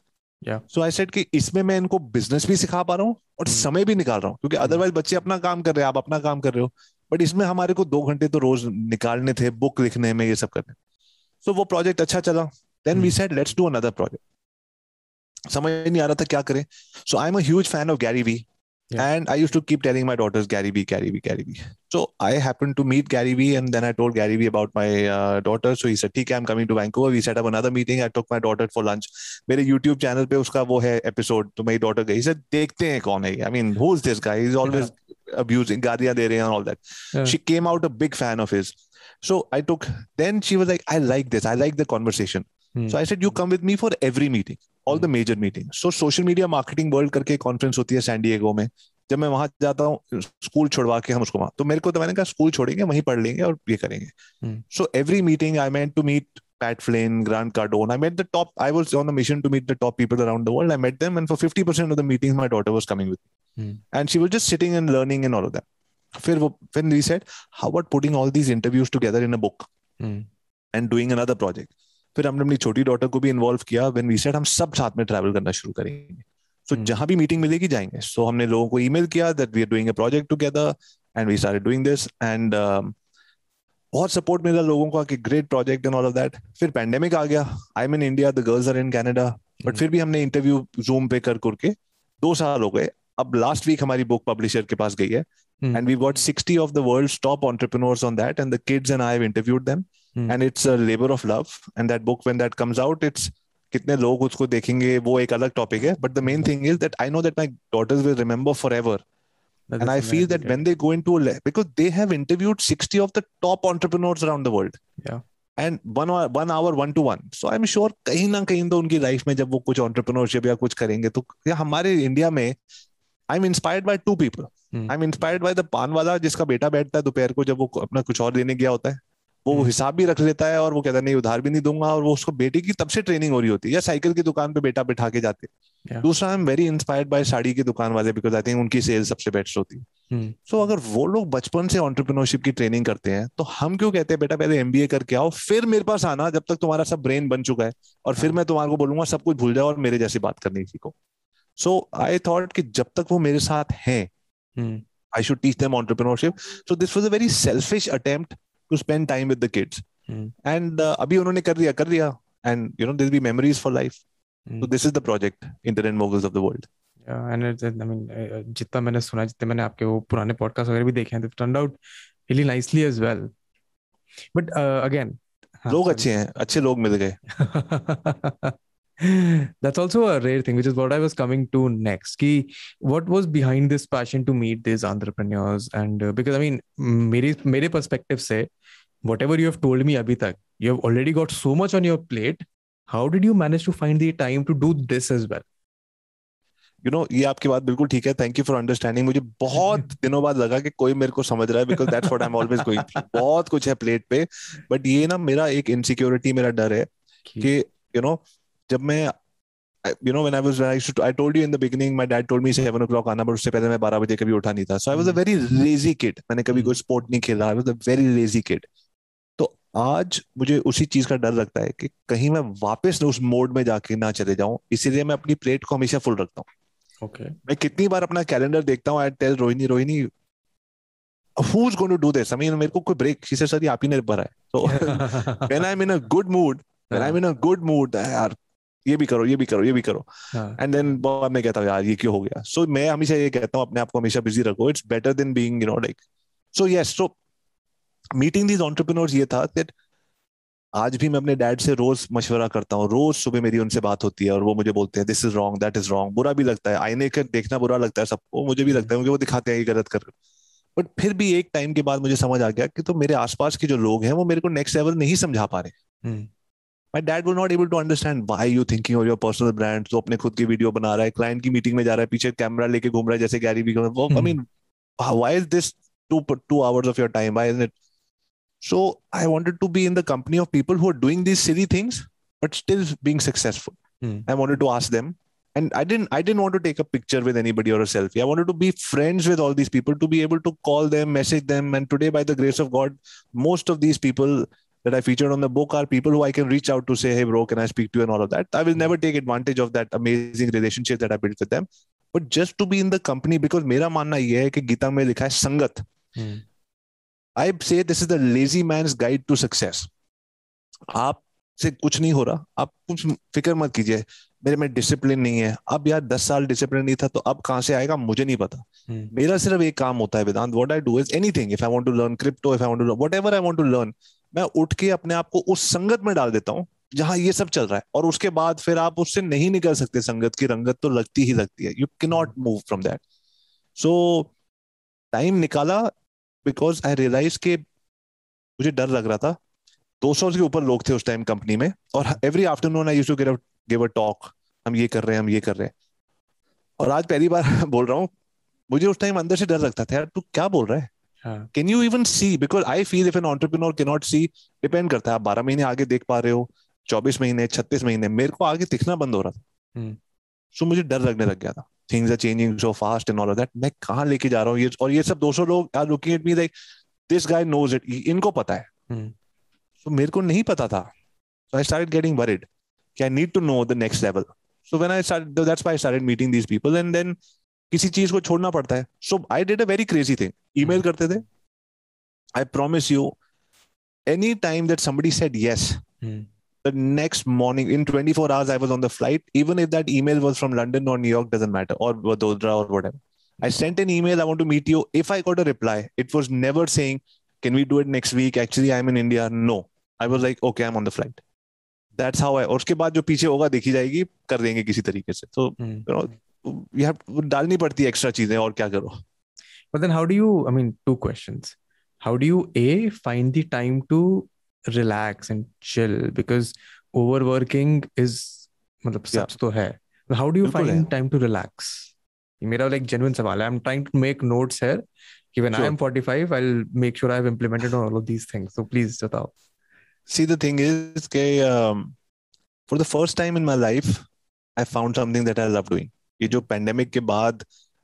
yeah. I said कि इसमें मैं इनको business भी सिखा पा रहा हूँ और mm-hmm. समय भी निकाल रहा हूँ क्योंकि अदरवाइज़ बच्चे अपना काम कर रहे हैं आप अपना काम कर रहे हो। बट इसमें हमारे को दो घंटे तो रोज निकालने थे बुक लिखने में ये सब करने। सो so, वो प्रोजेक्ट अच्छा चला। Then we said let's do another project समझ नहीं आ रहा था क्या करें। So I am a huge fan of Gary Vee Yeah. And I used to keep telling my daughters, Gary Vee, Gary Vee, Gary Vee. So I happened to meet Gary Vee, and then I told Gary Vee about my uh, daughter. So he said, "ठीक है, I'm coming to Vancouver." We set up another meeting. I took my daughter for lunch. मेरे YouTube channel पे उसका वो है episode. तो मेरी daughter गई. He said, देखते हैं कौन है ये. I mean, who's this guy? He's always abusing, गालियां दे रहे हैं and all that. Yeah. She came out a big fan of his. So I took. Then she was like, "I like this. I like the conversation." Hmm. So I said, "You come with me for every meeting, All the major meeting so social media marketing world करके conference होती है सैंडिएगो में। जब मैं वहाँ जाता हूँ school छोड़वा के हम उसको तो मेरे को तो मैंने कहा स्कूल छोड़ेंगे वहीं पढ़ लेंगे और ये करेंगे. So every meeting I meant to meet Pat Flynn Grant Cardone I met the top I was on mission to meet the top people around the world I met them and for fifty percent of the meeting my daughter was coming with and she was just sitting and learning and all of them फिर वो फिर री set how what putting all these interviews together in a book and doing another project फिर हमने अपनी छोटी daughter को भी इन्वॉल्व किया. व्हेन वी सेड हम सब साथ में ट्रैवल करना शुरू करेंगे. सो Hmm. जहाँ भी मीटिंग मिलेगी जाएँगे. सो so, हमने लोगों को ईमेल किया that we are doing a project together and we started doing this and बहुत सपोर्ट मिला लोगों का कि great project and all of that फिर पैंडेमिक आ गया. I am in India the girls are in Canada but. फिर भी हमने इंटरव्यू जूम पे कर करके दो साल हो गए. अब लास्ट वीक हमारी बुक पब्लिशर के पास गई है. And we we've got 60 of the top top on on and the kids and i have interviewed them. Hmm. and it's a labor of love and that book when that comes out it's कितने लोग उसको देखेंगे वो एक अलग topic है but the main thing is that I know that my daughters will remember forever That and i feel that when they go into a because they have interviewed 60 of the top entrepreneurs around the world Yeah. and one hour one hour one to one so i'm sure कहीं ना कहीं तो उनकी life में जब वो कुछ entrepreneurship या कुछ करेंगे तो या हमारे इंडिया में I am inspired by two people Hmm. I am inspired by the paan wala जिसका बेटा बैठता है दोपहर को जब वो अपना कुछ और देने गया होता है वो Hmm. हिसाब भी रख लेता है और वो कहता है नहीं उधार भी नहीं दूँगा और वो उसको बेटे की तब से ट्रेनिंग हो रही होती है या साइकिल की दुकान पे बेटा बैठा के जाते हैं Yeah. दूसरा I am very inspired by sari की दुकान वाले बिकॉज़ आई थिंक उनकी सेल सबसे बेस्ट होती है. सो अगर वो लोग बचपन से ऑन्टरप्रिनोरशिप की ट्रेनिंग करते हैं तो हम क्यों कहते हैं बेटा पहले एमबीए करके आओ फिर मेरे पास आना जब तक तुम्हारा सब ब्रेन बन चुका है और फिर मैं तुम्हारे को बोलूँगा सब कुछ भूल जाओ और मेरे जैसी बात करनी सीखो सो आई थॉट कि जब तक वो मेरे साथ हैं I should teach teach them entrepreneurship. So this was a very selfish attempt to spend time with the kids. Hmm. And uh, अभी उन्होंने कर दिया कर दिया and you know there'll be memories for life. Hmm. So this is the project Internet Moguls of the World. Yeah, and it, I mean, uh, जितना मैंने सुना जितने मैंने आपके वो पुराने पॉडकास्ट वगैरह भी देखे हैं turned out really nicely as well. But uh, again, हाँ, लोग. अच्छे हैं अच्छे लोग मिल गए That's also a rare thing, which is what I was coming to next. Ki, what was behind this passion to meet these entrepreneurs? And uh, because I mean, मेरे मेरे perspective से, whatever you have told me अभी तक, you have already got so much on your plate. How did you manage to find the time to do this as well? You know ये आपकी बात बिल्कुल ठीक है थैंक यू फॉर अंडरस्टैंडिंग मुझे बहुत दिनों बाद लगा कि कोई मेरे को समझ रहा है because that's what I am always going बहुत कुछ है प्लेट पे बट ये ना मेरा एक इनसिक्योरिटी मेरा डर है कि यू नो जब मैं you know when I was I I told you in the beginning my dad told me seven o'clock आना बट उससे पहले मैं बारह बजे कभी उठा नहीं था। So I was a very lazy kid मैंने कभी hmm. कोई स्पोर्ट नहीं खेला। I was a very lazy kid तो आज मुझे उसी चीज़ का डर लगता है कि कहीं मैं वापस उस मोड में जाके ना चले जाऊँ। इसीलिए मैं अपनी प्लेट को हमेशा फुल रखता हूँ। Okay. मैं कितनी बार अपना कैलेंडर देखता हूँ I tell Rohini Rohini who is going to do this I मेरे को कोई ब्रेक शी सर ये आप ही ने भरा है। So when I am in a good mood when I am in यार ये भी करो ये भी करो ये भी करो। हाँ, एंड देन बाद में कहता हूँ यार ये क्यों हो गया? सो so, मैं हमेशा ये कहता हूँ अपने आप को हमेशा बिज़ी रखो। It's better than being you know like so yes so meeting these entrepreneurs ये था दैट आज भी मैं अपने डैड से रोज मशवरा करता हूँ। रोज सुबह मेरी उनसे बात होती है और वो मुझे बोलते हैं this is wrong that is wrong बुरा भी लगता है। आईने का देखना बुरा लगता है सबको। मुझे भी लगता है क्योंकि वो दिखाते हैं ये गलत कर बट फिर भी एक टाइम के बाद मुझे समझ आ गया कि तो मेरे आसपास के जो लोग हैं वो मेरे को नेक्स्ट लेवल नहीं समझा पा रहे। हम्म, my dad was not able to understand why you thinking of your personal brand तो अपने खुद की वीडियो बना रहा है क्लाइंट की मीटिंग में जा रहा है पीछे कैमरा लेके घूम रहा है जैसे गैरी वी वो I Hmm. Mean why is this two two hours of your time why isn't it so i wanted to be in the company of people who are doing these silly things but still being successful Hmm. i wanted to ask them and i didn't i didn't want to take a picture with anybody or a selfie i wanted to be friends with all these people to be able to call them message them and today by the grace of god most of these people that I featured on the book are people who I can reach out to say, hey, bro, can I speak to you and all of that. I will never take advantage of that amazing relationship that I built with them. But just to be in the company, because मेरा मानना ये है कि गीता में लिखा है संगत. हम्म, I say this is the lazy man's guide to success. आप से कुछ नहीं हो रहा आप कुछ फ़िक्र मत कीजिए मेरे में डिसिप्लिन नहीं है अब यार दस साल डिसिप्लिन नहीं था तो अब कहाँ से आएगा मुझे नहीं पता हम्म, मेरा सिर्फ़ एक काम होता है Vedant what I do is anything if I want to learn crypto if I want to whatever I want to learn मैं उठ के अपने आप को उस संगत में डाल देता हूँ जहाँ ये सब चल रहा है। और उसके बाद फिर आप उससे नहीं निकल सकते संगत की रंगत तो लगती ही लगती है। You can not move from that so time निकाला बिकॉज़ आई रियलाइज़ के मुझे डर लग रहा था। 200 के ऊपर लोग थे उस टाइम कंपनी में और every afternoon I used to give a talk हम ये कर रहे हैं हम ये कर रहे हैं। और आज पहली बार बोल रहा हूँ मुझे उस टाइम अंदर से डर लगता था यार तू क्या बोल रहा हाँ, can you even see because I feel if an entrepreneur के नॉट सी डिपेंड करता है। आप बारह महीने आगे देख पा रहे हो चौबीस महीने छत्तीस महीने मेरे को आगे दिखना बंद हो रहा था। हम्म, सो मुझे डर लगने लग गया था। Things are changing so fast and all of that मैं कहाँ लेके जा रहा हूँ ये? और ये सब 200 लोग are looking at me like this guy knows it इनको पता है। हम्म, सो मेरे को नहीं पता था। So I started getting worried कि I need to know the next level so when I start that's why I started meeting these people and then किसी चीज़ को छोड़ना पड़ता है so I did a very crazy thing email करते थे I promise you any time that somebody said yes hmm, the next morning in 24 hours i was on the flight even if that email was from london or new york doesn't matter or vadodara or whatever i sent an email i want to meet you if i got a reply it was never saying can we do it next week actually i'm in india no i was like okay i'm on the flight that's how i और उसके बाद जो पीछे होगा देखी जाएगी कर देंगे किसी तरीके से तो हम्म. you डालनी पड़ती है एक्स्ट्रा चीज़ें और क्या करो? But then how do you I mean two questions how do you uh find the time to relax and chill because overworking is मतलब सच तो है. How do you find time to relax मेरा like genuine सवाल है. I am trying to make notes here कि when I am 45 I will make sure I have implemented all of these things so please बताओ see the thing is के for the first time in my life I found something that I love doing ये जो pandemic के बाद,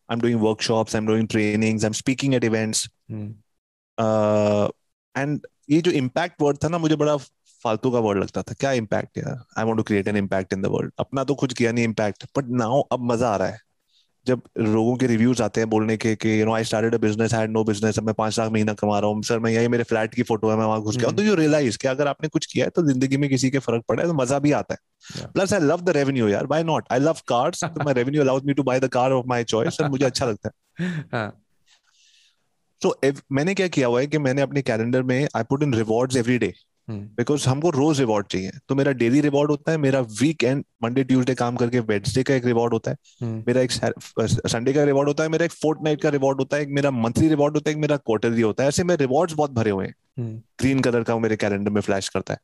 I am doing workshops I am doing trainings I am speaking at events and ये जो impact word था ना मुझे बड़ा फालतू का वर्ड लगता था। क्या इम्पैक्ट यार? I want to create an impact in the world अपना तो कुछ किया नहीं इम्पैक्ट बट नाउ अब मज़ा आ रहा है। जब लोगों के रिव्यूज़ आते हैं बोलने के कि you know I started a business had no business अब मैं पाँच लाख महीना कमा रहा हूँ सर मैं यही मेरे फ्लैट की फ़ोटो है मैं वहाँ घुस गया हम्म। तो यू रियलाइज़ कि अगर आपने कुछ किया है तो ज़िंदगी में किसी के फ़र्क पड़ा है तो मज़ा भी आता है plus I love the revenue यार why not I love cars my revenue allows me to buy the car of my choice और मुझे अच्छा लगता है. तो मैंने क्या किया हुआ है कि मैंने अपने कैलेंडर में I put in rewards every day. Because हमको रोज रिवॉर्ड चाहिए। तो मेरा डेली रिवॉर्ड होता है मेरा वीक एंड मंडे ट्यूजडे काम करके वेडसडे का एक रिवॉर्ड होता है. मेरा एक संडे का रिवॉर्ड होता है मेरा एक फोर्थ नाइट का रिवॉर्ड होता है एक मेरा मंथली रिवॉर्ड होता है एक मेरा क्वार्टरली होता है। ऐसे में रिवॉर्ड बहुत भरे हुए हैं. ग्रीन कलर का मेरे कैलेंडर में फ्लैश करता है।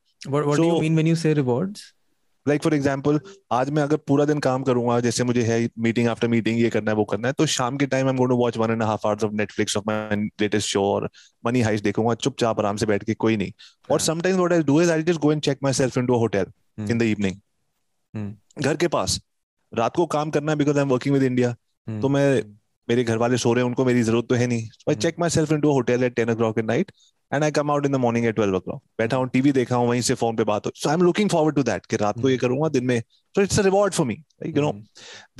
लाइक फॉर एग्ज़ाम्पल आज मैं अगर पूरा दिन काम करूँगा जैसे मुझे है मीटिंग आफ्टर मीटिंग ये करना है वो करना है तो शाम के time I am going to watch one and half hours of Netflix of my latest show और मनी हाइस्ट देखूँगा चुपचाप आराम से बैठ के कोई नहीं और. Sometimes what I do is I just go and check my self into a hotel. In the evening. घर के पास रात को काम करना है because I am working with India. तो मैं मेरे घर वाले सो रहे हैं उनको मेरी ज़रूरत तो है नहीं आई. Check my self into hotel at ten o'clock in night and I come out in the morning at twelve o'clock बैठा हूँ टीवी देखा हूँ वहीं से फ़ोन पे बात हो so I am looking forward to that कि रात को ये करूँगा दिन में so it's a reward for me like you know Hmm.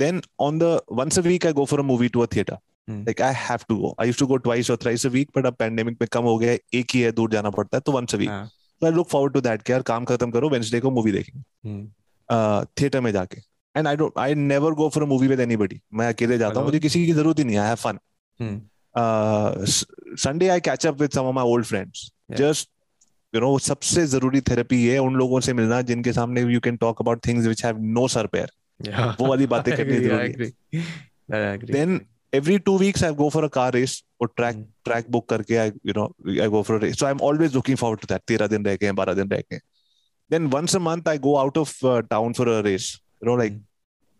then on the once a week I go for a movie to a theater. Hmm. Like I have to go. I used to go twice or thrice a week, but अब pandemic में कम हो गया है एक ही है दूर जाना पड़ता है तो once a week. हाँ. So I look forward to that कि यार काम खत्म करो Wednesday को मूवी देखेंगे Hmm. थिएटर में जाके and I don't I never go for a movie with anybody मैं अकेले जाता हूँ मुझे किसी की ज़रूरत ही नहीं I have fun Sunday I catch up with some old friends just you know सबसे ज़रूरी थेरेपी है उन लोगों से मिलना जिनके सामने you can talk about things which have no sir pair वो वाली बातें करनी ज़रूरी है। Then every two weeks I go for a car race और ट्रैक ट्रैक बुक करके I you know I go for a race so I am always looking forward to that 13 दिन रह गए 12 दिन रह गए then once a month I go out of town for a race you know like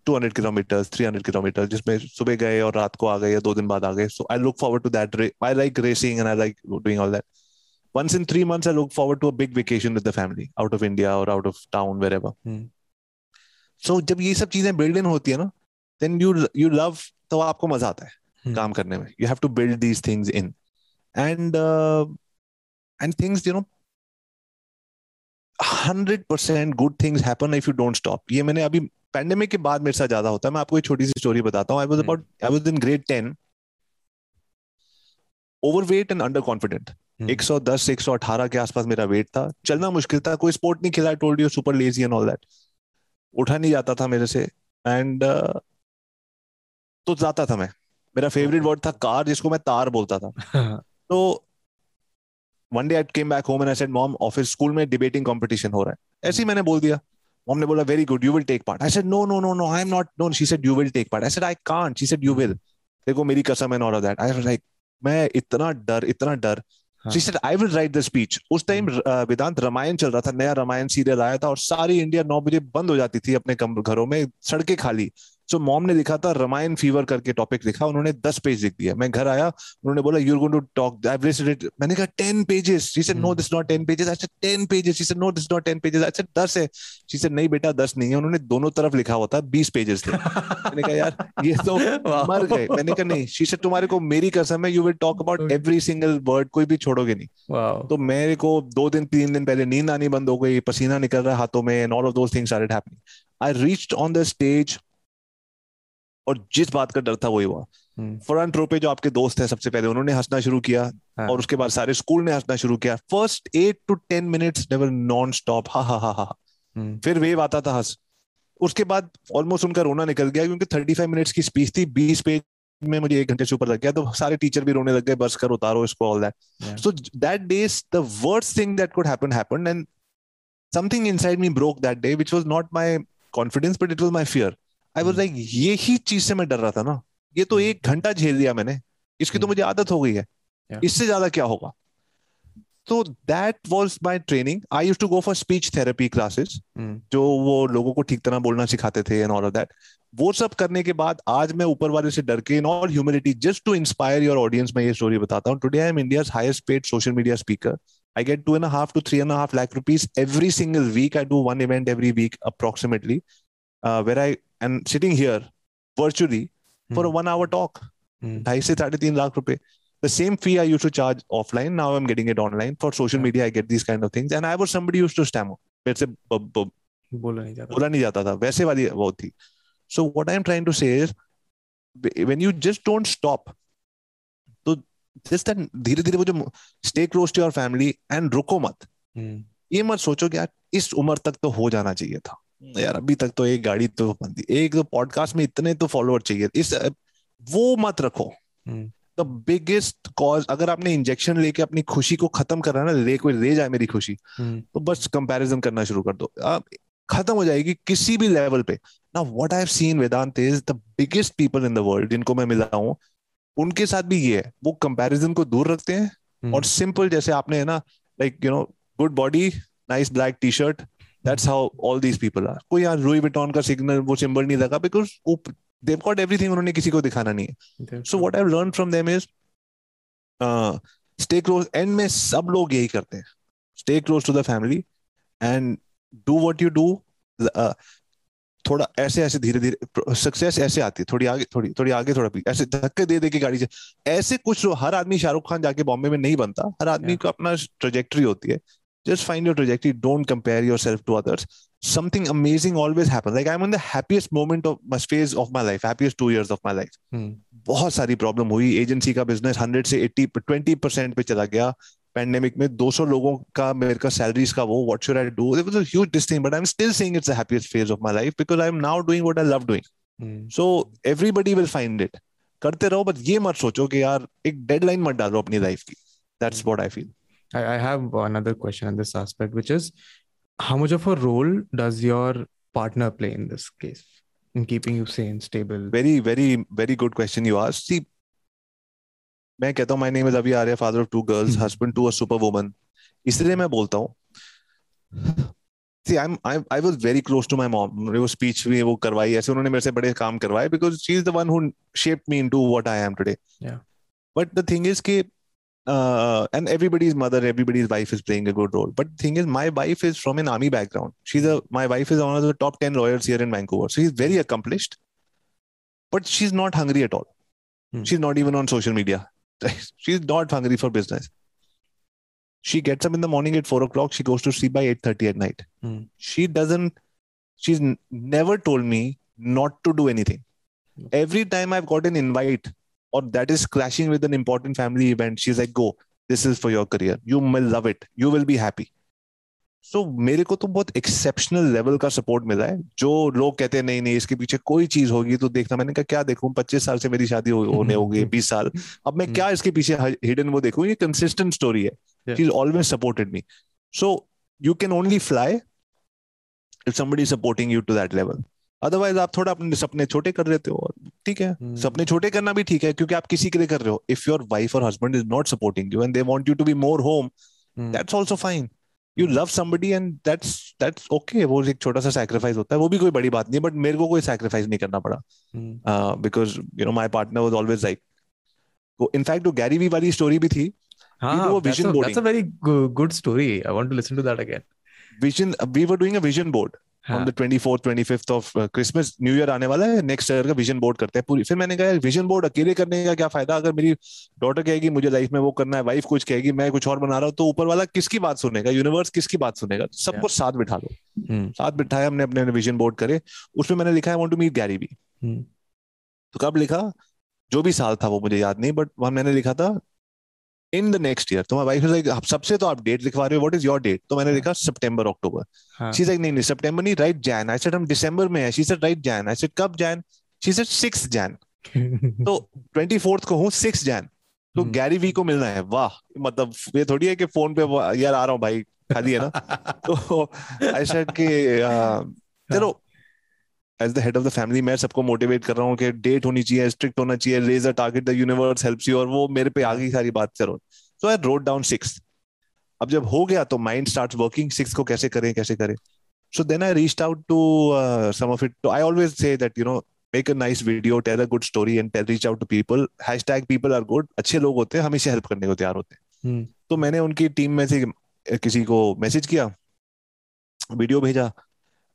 two hundred kilometre three hundred kilometre जिसमें सुबह गए और रात को आ गए या दो दिन बाद आ गए। So I look forward to that I like racing and I like doing all that once in three months I look forward to a vacation with the family out of India और out of town wherever so जब ये सब चीज़ें build in होती है ना then you you love तो आपको मज़ा आता है hmm. काम करने में। You have to build these things in and and things you know hundred percent good things happen if you don't stop ये मैंने अभी पैंडेमिक के बाद मेरे साथ ज़्यादा होता है। मैं आपको एक छोटी सी स्टोरी बताता हूँ। I was. About I was in grade ten overweight and underconfident एक सौ दस एक सौ अठारह के आसपास मेरा वेट था। चलना मुश्किल था। कोई स्पोर्ट नहीं खेला told you super lazy and all that उठा नहीं जाता था मेरे से। एंड uh, तो जाता था मैं। मेरा फेवरेट वर्ड था कार जिसको मैं तार बोलता था। तो one day I came back home and I said mom office school में डिबेटिंग कंपटीशन हो रहा है। ऐसे ही मैंने बोल दिया। मॉम ने बोला very good you will take part I said no no no no I am not no she said you will take part I said I can't she said you देखो मेरी कसम है not of that I was like मैं इतना डर इतना डर. She said I will write the speech उस टाइम वेदांत रामायण चल रहा था नया रामायण सीरियल आया था और सारी इंडिया नौ बजे बंद हो जाती थी अपने घरों में सड़कें खाली। सो मॉम ने लिखा था रामायण फीवर करके टॉपिक लिखा उन्होंने दस पेज लिख दिया। मैं घर आया उन्होंने बोला you're going to talk I listed it मैंने कहा ten pages she said no this not ten pages said ten pages she said no this not ten pages said दस है. शी सेड नहीं बेटा दस नहीं है। उन्होंने दोनों तरफ़ लिखा हुआ था बीस पेजेस थे। मैंने कहा यार ये तो मर गए। मैंने कहा नहीं शी सेड तुम्हारे को मेरी कसम है you will talk about every single word कोई भी छोड़ोगे नहीं। तो मेरे को दो दिन तीन दिन पहले नींद आनी बंद हो गई पसीना निकल रहा हाथों में and all of those things I reached on the stage और जिस बात का डर था वही हुआ। फ्रंट रो पे जो आपके दोस्त हैं सबसे पहले उन्होंने हंसना शुरू किया हाँ. और उसके बाद सारे स्कूल ने हंसना शुरू किया। First eight to ten minutes non stop हा हा हा हा। फिर वेव आता था हंस। उसके बाद ऑलमोस्ट उनका रोना निकल गया क्योंकि थर्टी फाइव मिनट्स की स्पीच थी बीस पेज में मुझे एक घंटे से ऊपर लग गया। तो सारे टीचर भी रोने लग गए बस कर उतारो इसको all that so that day's the worst thing that could happen happened and something inside me broke that day which was not my confidence but it was my fear I was like ये ही चीज़ से मैं डर रहा था ना। ये तो hmm. एक घंटा झेल दिया मैंने। इसकी तो hmm. मुझे आदत हो गई है। इससे ज़्यादा क्या होगा? तो that was my training I use to go for speech therapy classes जो वो लोगों को ठीक तरह बोलना सिखाते थे एंड ऑल ऑफ़ दैट वो सब करने के बाद आज मैं ऊपर वाले से डर के in all humility just to inspire your audience मैं ये स्टोरी बताता हूँ। Today I am India highest paid social media speaker I get two and a half to three and a half lakh rupees every single week. I do one event every week approximately, uh, where I and sitting here virtually mm. for a hmm. one hour talk. Hmm. ढाई से साढ़े तीन लाख रुपए the same fee I used to charge offline. Now I'm getting it online. For social yeah. media, I get these kind of things. And I was somebody used to stammer. मेरे से बोला नहीं जाता बोला नहीं जाता था वैसे वाली वो थी so what I am trying to say is when you just don't stop तो जस्ट दैट धीरे धीरे वो जो stay close to your family and रुको मत hmm. ये मत सोचो कि यार इस उम्र तक तो हो जाना चाहिए था यार अभी तक तो एक गाड़ी तो बनती एक तो पॉडकास्ट में इतने तो फॉलोअर चाहिए। इस वो मत रखो। द बिगेस्ट कॉज अगर आपने इंजेक्शन लेके अपनी खुशी को खत्म कर रहा है ना ले कोई ले जाए मेरी खुशी हम्म। तो बस कंपैरिजन करना शुरू कर दो। आप खत्म हो जाएगी किसी भी लेवल पे। ना what I have seen Vedant is the biggest people in the world जिनको मैं मिला हूँ उनके साथ भी ये है। वो कंपैरिजन को दूर रखते हैं हम्म। और सिंपल जैसे आपने है ना like you know good body nice black T shirt that's how all these people are कोई यार रूई विटॉन का सिग्नल वो सिंबल नहीं लगा बिकॉज़ देव गॉट एवरीथिंग उन्होंने किसी को दिखाना नहीं है। So what I learn from them is stay close and में सब लोग यही करते हैं। Stay close to the family and do what you do थोड़ा ऐसे ऐसे धीरे धीरे सक्सेस ऐसे आती है। थोड़ी आगे थोड़ी थोड़ी आगे थोड़ा ऐसे धक्के दे दे के गाड़ी से। ऐसे कुछ हर आदमी शाहरुख खान जाके बॉम्बे में नहीं बनता। हर आदमी को अपना ट्रेजेक्ट्री होती है। Just find your trajectory. Don't compare yourself to others. Something amazing always happens. Like i'm on the happiest moment of my phase of my life happiest two years of my life. Hmm. बहुत सारी problem हुई. Agency का business 100 से 80 20 percent पे चला गया. Pandemic में 200 लोगों का मेरे का सैलरीज का वो what should I do it was a huge this thing but I am still saying it's the happiest phase of my life because I am now doing what I love doing so everybody will find it करते रहो but ये मत सोचो कि यार एक deadline मत डालो अपनी लाइफ की that's what I feel I, I have another question on this aspect, which is how much of a role does your partner play in this case in keeping you sane, stable? Very, very, very good question you asked. See, मैं कहता हूँ my name is Abhi Arya father of two girls husband to a super woman इसलिए मैं बोलता हूँ See, I'm I I was very close to my mom. वो speech भी वो करवाई ऐसे उन्होंने मेरे से बड़े काम करवाए because she is the one who shaped me into what I am today. Yeah. But the thing is कि uh, and everybody's mother, everybody's wife is playing a good role. But the thing is, my wife is from an army background. She's a my wife is one of the top ten lawyers here in Vancouver. So she's very accomplished, but she's not hungry at all. Hmm. She's not even on social media. she's not hungry for business. She gets up in the morning at four o'clock. She goes to sleep by eight thirty at night. Hmm. She doesn't. She's never told me not to do anything. Hmm. Every time I've got an invite or that is clashing with an important family event. She's like go this is for your career you will love it you will be happy so मेरे को तो बहुत exceptional level का support मिला है जो लोग कहते हैं नहीं नहीं इसके पीछे कोई चीज़ होगी तो देखना। मैंने कहा क्या देखूँ? पच्चीस साल से मेरी शादी हो, होने होगी बीस साल। अब मैं क्या इसके पीछे हिडन वो देखूँ? ये कंसिस्टेंट स्टोरी है। She always supported me so you can only fly if somebody supporting you to that level otherwise आप थोड़ा अपने सपने छोटे कर लेते हो और ठीक है। hmm. सपने छोटे करना भी ठीक है क्योंकि आप किसी के लिए कर रहे हो। इफ़ योर वाइफ और husband is not supporting you and they want you to be more home that's also fine you love somebody and that's that's okay वो एक छोटा सा सैक्रिफाइस होता है। वो भी कोई बड़ी बात नहीं बट मेरे को कोई सैक्रिफाइस नहीं करना पड़ा। Because you know my partner was always like in fact वो गैरी वी वाली स्टोरी भी थी हाँ, वो vision boarding that's a very good story I want to listen to that again vision we were doing a vision board on the twenty fourth twenty fifth of Christmas new year आने वाला है next year का vision board करते हैं पूरी। फिर मैंने कहा विजन बोर्ड अकेले करने का क्या फ़ायदा? अगर मेरी डॉटर कहेगी मुझे लाइफ में वो करना है वाइफ कुछ कहेगी मैं कुछ और बना रहा हूँ तो ऊपर वाला किसकी बात सुनेगा? यूनिवर्स किसकी बात सुनेगा? सबको साथ बिठा लो। hmm. साथ बिठाया हमने अपने विजन बोर्ड करे। उसमें मैंने लिखा है वॉन्ट टू मीट गैरी भी तो कब लिखा? जो भी साल था वो मुझे याद नहीं बट वहाँ मैंने लिखा था इन द नेक्स्ट ईयर तो वाइफ लाइक सबसे तो आप डेट लिखवा रहे हो व्हाट इज़ योर डेट तो मैंने। लिखा सितंबर अक्टूबर शी लाइक नहीं नहीं सितंबर नहीं राइट जैन आई सेड हम दिसंबर में है. She said right Jain I said कब जैन शी सेड 6 जैन तो 24th को हूँ 6 जैन तो गैरी हम्म। वी को मिलना है। वाह मतलब ये थोड़ी है कि फ़ोन पे यार आ रहा हूँ भाई खाली है ना? तो आई सेड कि चलो as the head of the family मैं सबको मोटिवेट कर रहा हूँ कि डेट होनी चाहिए स्ट्रिक्ट होना चाहिए razor target the universe helps you और वो मेरे पे आ गई सारी बात चलो so I wrote down six अब जब हो गया तो माइंड स्टार्ट वर्किंग सिक्स को कैसे करें कैसे करें? So then I reach out to some of it I always say that you know make a nice video tell a good story and tell reach out to people hashtag people are good अच्छे लोग होते हैं हमेशा help करने को तैयार होते हैं। hmm. तो मैंने उनकी टीम में से किसी को मैसेज किया वीडियो भेजा।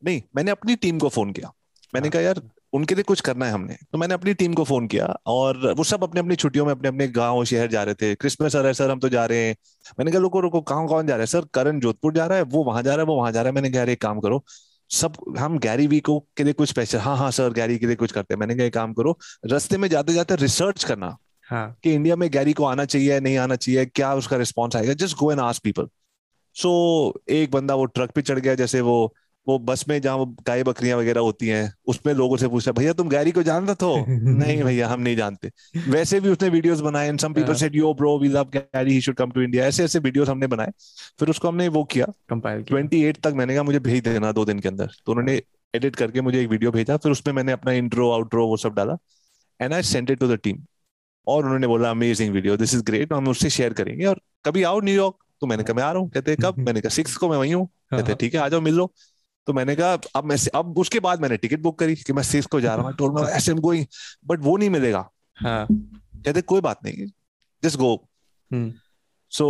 नहीं मैंने अपनी टीम को फ़ोन किया। मैंने कहा यार उनके लिए कुछ करना है हमने। तो मैंने अपनी टीम को फ़ोन किया और वो सब अपने अपनी छुट्टियों में अपने अपने गाँव शहर जा रहे थे। क्रिसमस सर है सर हम तो जा रहे हैं। मैंने कहा रुको रुको कहाँ कौन जा रहा है? सर करण जोधपुर जा रहा है वो वहाँ जा रहा है वो वहाँ जा रहा है। मैंने कहा एक काम करो सब हम गैरी वी को के लिए कुछ स्पेशल हाँ हाँ सर गैरी के लिए कुछ करते हैं। मैंने कहा एक काम करो रस्ते में जाते जाते रिसर्च करना हाँ. कि इंडिया में गैरी को आना चाहिए नहीं आना चाहिए क्या उसका रिस्पॉन्स आएगा? Just go and ask people so एक बंदा वो ट्रक पे चढ़ गया जैसे वो वो बस में जहाँ गाय बकरियाँ वगैरह होती हैं उसमें लोगों से पूछा भैया तुम गैरी को जानते हो नहीं भैया हम नहीं जानते। वैसे भी उसने वीडियोस बनाए and some people said yo bro we love Gary he should come to India ऐसे ऐसे वीडियोस हमने बनाए। फिर उसको हमने वो किया। कंपाइल ट्वेंटी एट तक मैंने कहा मुझे भेज देना दो दिन के अंदर। तो उन्होंने एडिट करके मुझे एक वीडियो भेजा फिर उसमें मैंने अपना इंट्रो आउट्रो वो सब डाला and I sent it to the team और उन्होंने बोला amazing video this is great हम उससे शेयर करेंगे। और कभी आओ न्यूयॉर्क तो मैंने कहा मैं आ रहा हूँ। कहते कब? मैंने कहा सिक्स को मैं वही हूँ कहते हाँ। ठीक है आ जाओ मिल लो। तो मैंने कहा अब मैं अब उसके बाद मैंने टिकट बुक करी कि मैं सिक्स को जा रहा हूँ। ऐसे गोइंग बट वो नहीं मिलेगा। हाँ. कहते कोई बात नहीं जस्ट गो सो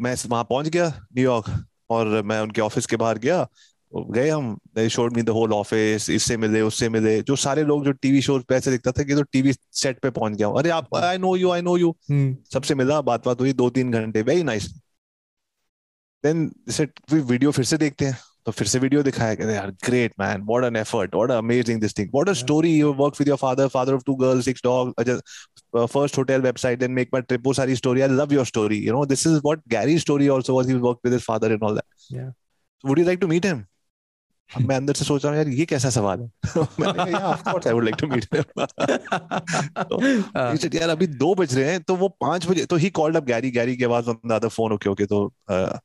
मैं वहाँ पहुँच गया न्यूयॉर्क और मैं उनके ऑफ़िस के बाहर गया। गए हम showed me the whole office इससे मिले उससे मिले। जो सारे लोग जो टीवी शो पे ऐसे दिखता था कि तो टीवी सेट पे पहुँच गया अरे आप I know you I know you सबसे मिला बात बात हुई दो तीन घंटे वेरी नाइस देन वीडियो फिर से देखते हैं। तो फिर से वीडियो दिखाया यार great man what an effort what amazing this thing what a story you work with your father father of two girls six dog first hotel website then make my trip वो सारी story I love your story you know this is what Gary story also was he with his father and all that yeah would you like to meet him अब मैं अंदर से सोच रहा हूँ यार ये कैसा सवाल है? मैंने I would like to meet him यार अभी दो बज रहे हैं तो वो पाँच बजे तो he called up Gary Gary के बाद on the other phone okay okay तो uh,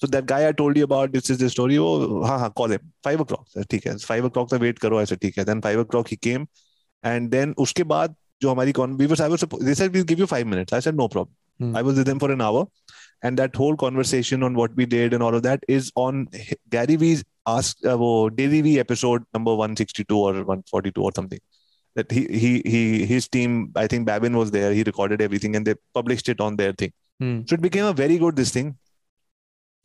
So that guy I told you about, this is the story. Oh, हाँ हाँ call him. Five o'clock. ठीक है. Five o'clock तक wait करो ऐसे ठीक है. Then five o'clock he came, and then उसके बाद जो हमारी con we was I was they said we'll give you five minutes. I said no problem. Hmm. I was with them for an hour, and that whole conversation on what we did and all of that is on Gary Vee's ask uh, वो Daily V episode number one sixty two or one forty two or something. That he he he his team I think Babin was there. He recorded everything and they published it on their thing. Hmm. So it became a very good this thing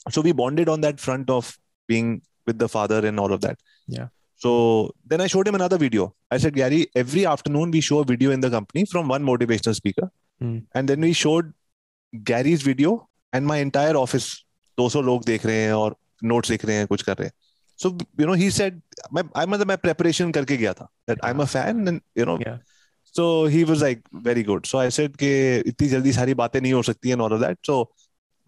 so we bonded on that front of being with the father and all of that yeah so then i showed him another video i said gary every afternoon we show a video in the company from one motivational speaker mm. and then we showed gary's video and my entire office 200 लोग देख रहे हैं और notes लिख रहे हैं कुछ कर रहे हैं so you know he said मैं आई मतलब मैं प्रेपरेशन करके गया था that I am a fan and you know so he was like very good so I said कि इतनी जल्दी सारी बातें नहीं हो सकती and all of that so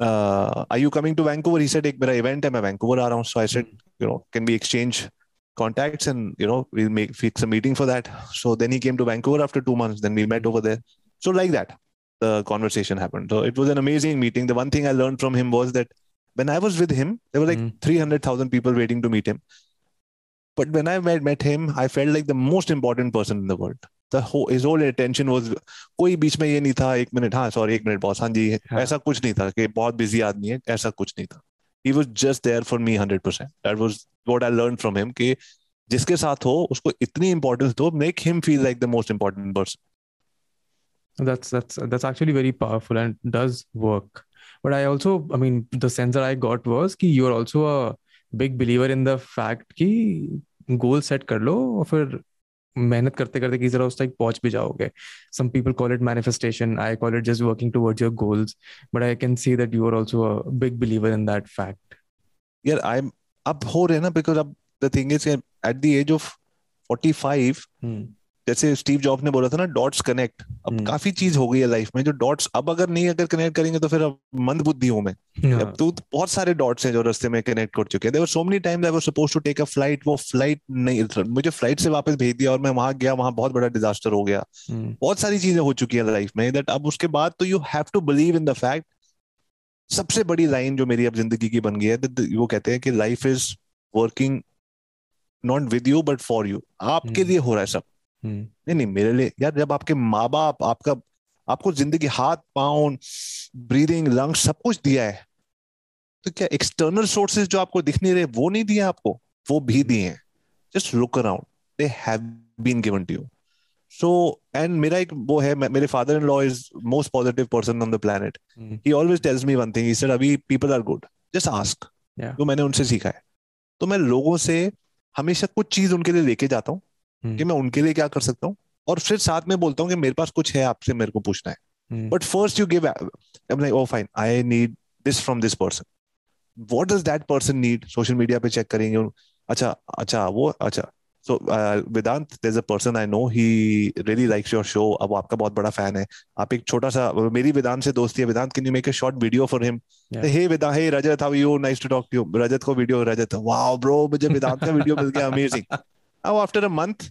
uh, are you coming to Vancouver? He said, ek mera event hai, a Vancouver around. So I said, you know, can we exchange contacts and, you know, we'll make fix a meeting for that. So then he came to Vancouver after two months. Then we met over there. So like that, the conversation happened. So it was an amazing meeting. The one thing I learned from him was that when I was with him, there were like mm. 300,000 people waiting to meet him. But when I met, met him, I felt like the most important person in the world. His whole attention was कोई बीच में ये नहीं था एक minute हाँ sorry एक minute boss हाँ जी हाँ. ऐसा कुछ नहीं था कि बहुत बिज़ी आदमी है ऐसा कुछ नहीं था he was just there for me hundred percent that was what I learn from him कि जिसके साथ हो उसको इतनी इंपॉर्टेंस दो make him feel like the most important person That's that's that's actually very powerful and does work. But I also, I mean, the sense that I got was that you are also a big believer in the fact that goal set karlo, or मेहनत करते करते किसी तरह उस तक पहुँच भी जाओगे। Some people call it manifestation I call it just working towards your goals but I can see that you are also big believer in that fact यार आई एम अब हो रहे ना बिकॉज़ अब the thing is at the age of 45 hmm. जैसे Steve job ने बोला था ना डॉट्स कनेक्ट अब हम्म। काफ़ी चीज़ हो गई है लाइफ में जो डॉट्स अब अगर नहीं अगर कनेक्ट करेंगे तो फिर अब मंद बुद्धि हूँ मैं हाँ. अब तो बहुत सारे डॉट्स हैं जो रास्ते में कनेक्ट कर चुके हैं there so many times I was supposed to take a flight वो फ़्लाइट नहीं मुझे फ़्लाइट से वापस भेज दिया और मैं वहाँ गया वहाँ बहुत बड़ा डिजास्टर हो गया Hmm. बहुत सारी चीज़ें हो चुकी है लाइफ में दैट अब उसके बाद तो you have to believe in the fact सबसे बड़ी लाइन जो मेरी अब ज़िंदगी की बन गई है वो कहते हैं कि life is working not with you but for you आपके हम्म। लिए हो रहा है सब. नहीं नहीं मेरे लिए यार जब आपके माँ बाप आपका आपको ज़िंदगी हाथ पाँव ब्रीदिंग लंग्स सब कुछ दिया है तो क्या एक्सटर्नल सोर्सेज जो आपको दिख नहीं रहे वो नहीं दिए आपको? वो भी दिए हैं। Just look around they have been given to you so and मेरा एक वो है मेरे father in law is most positive person on the planet. He always tells me one thing he said अभी people are good just ask. तो मैंने उनसे सीखा है। तो मैं लोगों से हमेशा कुछ चीज़ उनके लिए लेके जाता हूँ. कि मैं उनके लिए क्या कर सकता हूँ और फिर साथ में बोलता हूँ कि मेरे पास कुछ है आपसे मेरे को पूछना है Hmm. But first you give, I'm like, oh fine, I need this from this person. What does that person need? Social media पे check करेंगे अच्छा अच्छा वो अच्छा so uh, Vedant there's a person I know he really likes your show अब आपका बहुत बड़ा fan है आप एक छोटा सा मेरी वेदांत से दोस्ती है वेदांत can you make a short video for him Yeah. hey Vedant hey Rajat how are you nice to talk to you रजत को video रजत wow bro मुझे वेदांत का video मिल गया amazing now after a month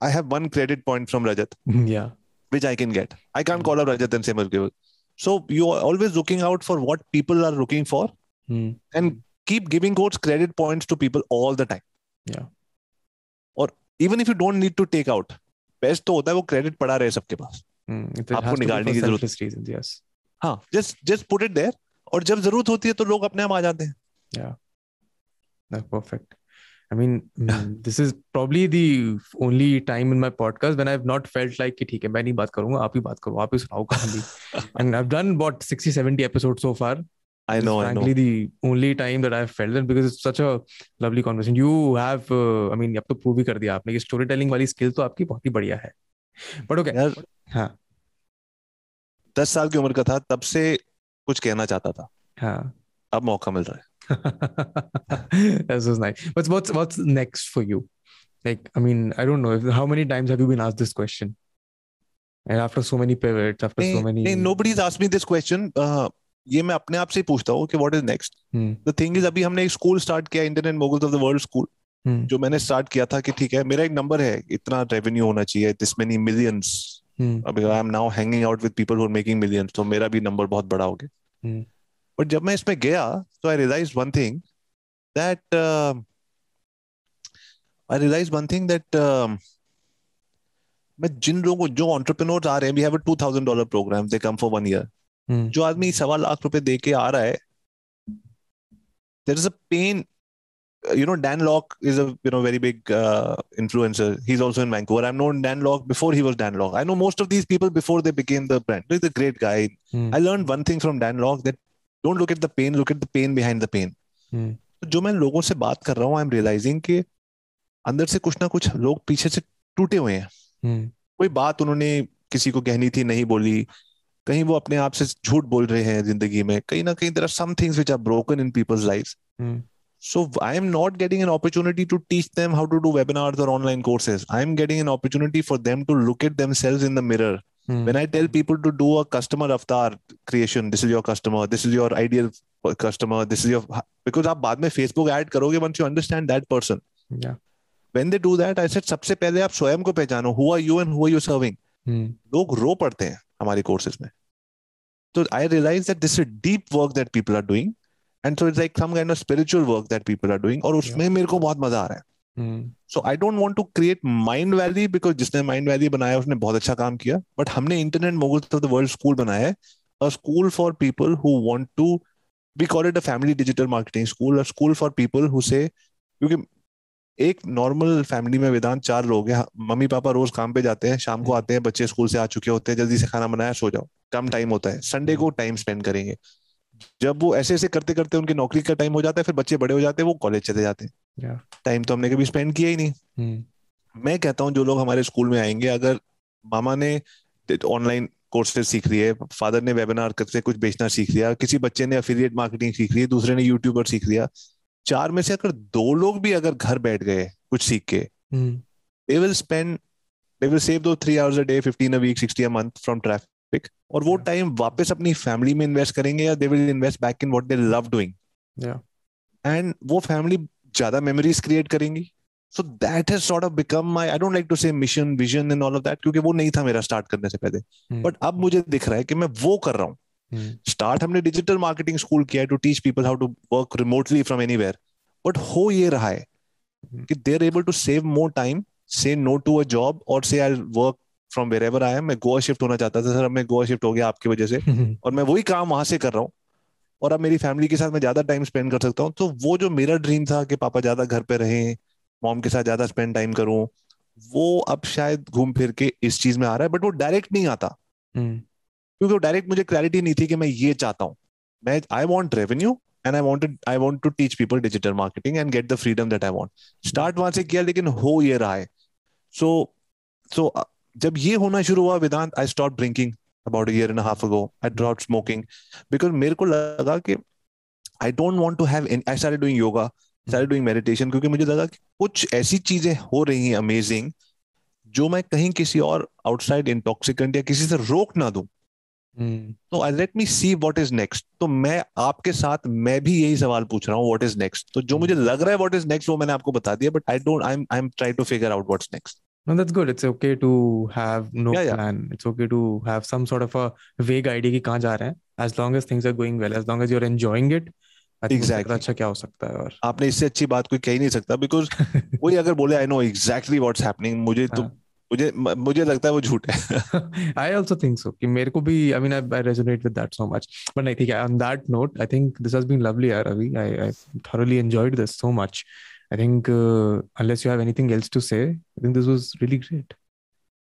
I have one credit point from Rajat Yeah. which I can get. I can't call up Rajat and say Mergival. So you are always looking out for what people are looking for Hmm. and keep giving quotes credit points to people all the time. Yeah. Or even if you don't need to take out, best तो होता है वो credit पड़ा रहे सबके पास. Hmm. It आपको has to be निकालने for की जरूरत- selfless reasons, yes. हाँ, just just put it there. और जब जरूरत होती है तो लोग अपने आप आ जाते हैं. No, perfect. I mean, mm, this is probably the only time in my podcast when I've not felt like कि ठीक है मैं नहीं बात करूँगा आप ही बात करो आप ही सुनाओ कहानी and I've done about 60 70 episodes so far I know, I know. the only time that I've felt that because it's such a lovely conversation you have uh, I mean अब तो प्रूव ही कर दिया आपने कि स्टोरी टेलिंग वाली skill तो आपकी बहुत ही बढ़िया है बट ओके यार हाँ दस साल की उम्र का था तब से कुछ कहना चाहता था. हाँ अब मौका मिल रहा है. This was nice. But what's what's next for you? Like, I mean, I don't know. If, how many times have you been asked this question? And after so many pivots, after so many. नहीं, nobody's asked me this question. Uh, ये मैं अपने आप से ही पूछता हूँ कि what is next? Hmm, the thing is अभी हमने एक स्कूल स्टार्ट किया internet moguls of the world school hmm, जो मैंने स्टार्ट किया था कि ठीक है मेरा एक नंबर है इतना रेवेन्यू होना चाहिए this many millions hmm, I am now hanging out with people who are making millions तो मेरा भी नंबर बहुत बड़ा हो गया Hmm. बट जब मैं इसमें गया तो I realise one thing that I realise one thing that मैं जिन लोगों को जो एंटरप्रेन्योर्स आ रहे हैं we have a 2000 dollar programme they come for one year hmm, जो आदमी सवा लाख रुपए दे के आ रहा है there is a pain uh, you know dan locke is a you know very big uh, influencer he's also in vancouver i've known dan locke before he was dan locke i know most of these people before they became the brand he's a great guy hmm, i learned one thing from dan locke that don't look at the pen look at the pen behind the pen जो मैं लोगों से बात कर रहा हूँ I am realising कि अंदर से कुछ ना कुछ लोग पीछे से टूटे हुए हैं। Hmm. कोई बात उन्होंने किसी को कहनी थी नहीं बोली। कहीं वो अपने आप से झूठ बोल रहे हैं ज़िंदगी में। कहीं ना कहीं there are some things which are broken in people's life so I am not getting an opportunity to teach them how to do webinars और online courses I am getting an opportunity for them to look at them in the mirror Hmm. When I tell people to do a customer avatar creation, this is your customer, this is your ideal customer, this is your because आप बाद में Facebook add करोगे once you understand that person. Yeah. When they do that, I said सबसे पहले आप स्वयं को पहचानो. Who are you and who are you serving? Hmm. लोग रो पड़ते हैं हमारे कोर्सेज में तो I realize that this is deep work that people are doing and so it's like some kind of spiritual work that people are doing और उसमें मेरे को बहुत मज़ा आ रहा है Hmm. So I don't want to create Mindvalley because जिसने Mindvalley बनाया, उसने बहुत अच्छा काम किया। बट हमने internet moguls of the world school बनाया है। A school for people who want to we call it a family digital marketing school a school for people who say क्योंकि एक नॉर्मल फैमिली में वेदांत चार लोग हैं। मम्मी पापा रोज काम पे जाते हैं, शाम को आते हैं, बच्चे स्कूल से आ चुके होते हैं, जल्दी से खाना बनाया, सो जाओ। कम टाइम होता है। संडे को टाइम स्पेंड करेंगे। जब वो ऐसे ऐसे करते करते उनकी नौकरी का टाइम हो जाता है, फिर बच्चे बड़े हो जाते हैं, वो कॉलेज चले जाते हैं. टाइम तो हमने कभी स्पेंड किया ही नहीं। Hmm. मैं कहता हूँ जो लोग हमारे स्कूल में आएँगे अगर मामा ने ऑनलाइन कोर्सेज सीख लिए फादर ने वेबिनार से कुछ बेचना सीख लिया किसी बच्चे ने अफिलिएट मार्केटिंग सीख ली दूसरे ने यूट्यूबर सीख लिया चार में से अगर दो लोग भी अगर घर बैठ गए कुछ सीख के they will spend they will save those three hours a day 15 a week 60 a month from traffic और वो Yeah. टाइम वापस अपनी फैमिली में इन्वेस्ट करेंगे या they will invest back in what they love doing and वो family ज़्यादा memories create करेंगी। So that has sort of become my I don't like to say mission vision and all of that क्योंकि वो नहीं था मेरा start करने से पहले। Hmm. बट अब मुझे दिख रहा है कि मैं वो कर रहा हूँ। Hmm. स्टार्ट हमने डिजिटल मार्केटिंग स्कूल किया है to teach people how to work remotely from anywhere but हो ये रहा है कि they are able to save more time say no to a job और say I work from wherever I am मैं Goa shift होना चाहता था सर अब मैं गोवा शिफ्ट हो गया आपकी वजह से। Hmm. और मैं वही काम वहाँ से कर रहा हूँ। और अब मेरी फैमिली के साथ मैं ज़्यादा टाइम स्पेंड कर सकता हूँ। तो वो जो मेरा ड्रीम था कि पापा ज़्यादा घर पे रहें मॉम के साथ ज़्यादा स्पेंड टाइम करूँ वो अब शायद घूम फिर के इस चीज़ में आ रहा है बट वो डायरेक्ट नहीं आता। Hmm. क्योंकि वो डायरेक्ट मुझे क्लैरिटी नहीं थी कि मैं ये चाहता हूँ। मैं I want revenue and I wanted I want to teach people digital marketing and get the freedom that I want start वहाँ से किया लेकिन हो ये रहा है। सो so, सो so, जब ये होना शुरू हुआ Vedant I stop drinking about year and half ago I drop smoking because मेरे को लगा कि I don't want to have I started doing yoga started doing meditation क्योंकि मुझे लगा कि कुछ ऐसी चीज़ें हो रही हैं अमेजिंग जो मैं कहीं किसी और आउटसाइड इंटॉक्सिकेंट या किसी से रोक ना दूँ। Hmm. तो I let me see what is next तो मैं आपके साथ मैं भी यही सवाल पूछ रहा हूँ व्हाट इज़ नेक्स्ट तो जो मुझे लग रहा है व्हाट इज़ नेक्स्ट वो मैंने आपको बता दिया but I don't I am I am try to figure out what's next No, that's good. It's okay to have no Yeah, yeah. plan. It's okay to have some sort of a vague idea कि कहाँ जा रहे हैं. As long as things are going well, as long as you're enjoying it, I think उससे Exactly. ज़्यादा अच्छा क्या हो सकता है और आपने इससे अच्छी बात कोई कह ही नहीं सकता बिकॉज कोई अगर बोले I know exactly what's happening मुझे तो हाँ. मुझे मुझे लगता है वो झूठ है I also think so. कि मेरे को भी I mean I, I resonate with that so much. But नहीं ठीक है. On that note, I think this has been lovely, यार Ravi. I I thoroughly enjoyed this so much. I think uh, unless you have anything else to say, I think this was really great.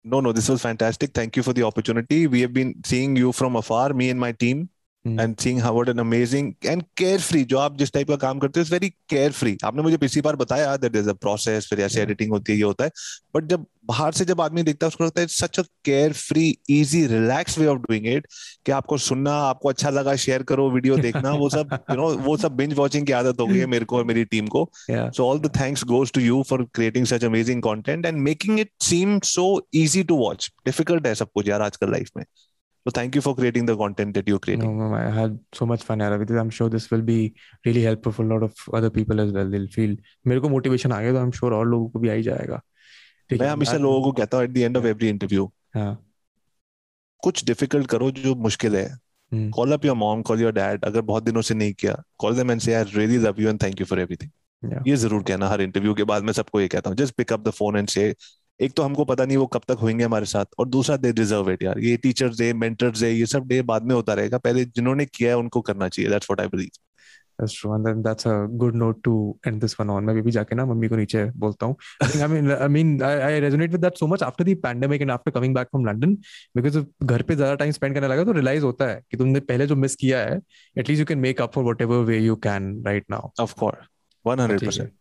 No, no, this was fantastic. Thank you for the opportunity. We have been seeing you from afar, me and my team, And seeing how what an amazing and carefree जो आप जिस type का काम करते हो it's very carefree आपने मुझे पिछली बार बताया दैट इज़ अ प्रोसेस फिर ऐसे. एडिटिंग होती है ये होता है बट जब बाहर से जब आदमी देखता है उसको लगता है such a carefree easy relax way of doing it कि आपको सुनना आपको अच्छा लगा शेयर करो वीडियो देखना वो सब यू नो वो सब बिंज वॉचिंग की आदत हो गई है मेरे को और मेरी टीम को. So all the thanks goes to you for creating such amazing content and making it seem so easy to watch. Difficult है सब कुछ यार आजकल लाइफ में. So thank you for creating the content that you're creating. No, I had so much fun, यार. I'm sure this will be really helpful for a lot of other people as well. They'll feel मेरे को motivation आ गया तो I'm sure और लोगों को भी आ ही जाएगा. मैं हमेशा लोगों को कहता हूँ at the end of every interview, हाँ. कुछ difficult करो जो मुश्किल है. Hmm. Call up your mom, call your dad. अगर बहुत दिनों से नहीं किया, call them and say I really love you and thank you for everything. Yeah. ये ज़रूर कहना हर इंटरव्यू के बाद मैं सबको ये कहता हूँ just pick up the phone and say एक तो हमको पता नहीं वो कब तक होंगे हमारे साथ और दूसरा दे डिजर्व इट यार ये टीचर्स डे मेंटर्स डे ये सब डे बाद में होता रहेगा पहले जिन्होंने किया है उनको करना चाहिए that's what I believe That's true, and then that's a good note to end this one on. मैं भी जाके ना मम्मी को नीचे बोलता हूँ. I mean I mean I, I resonate with that so much after the pandemic and after coming back from London because घर पे ज़्यादा टाइम स्पेंड करने लगा तो रियलाइज़ होता है कि तुमने पहले जो मिस किया है at least you can make up for whatever way you can right now. Of course 100% ठीक है.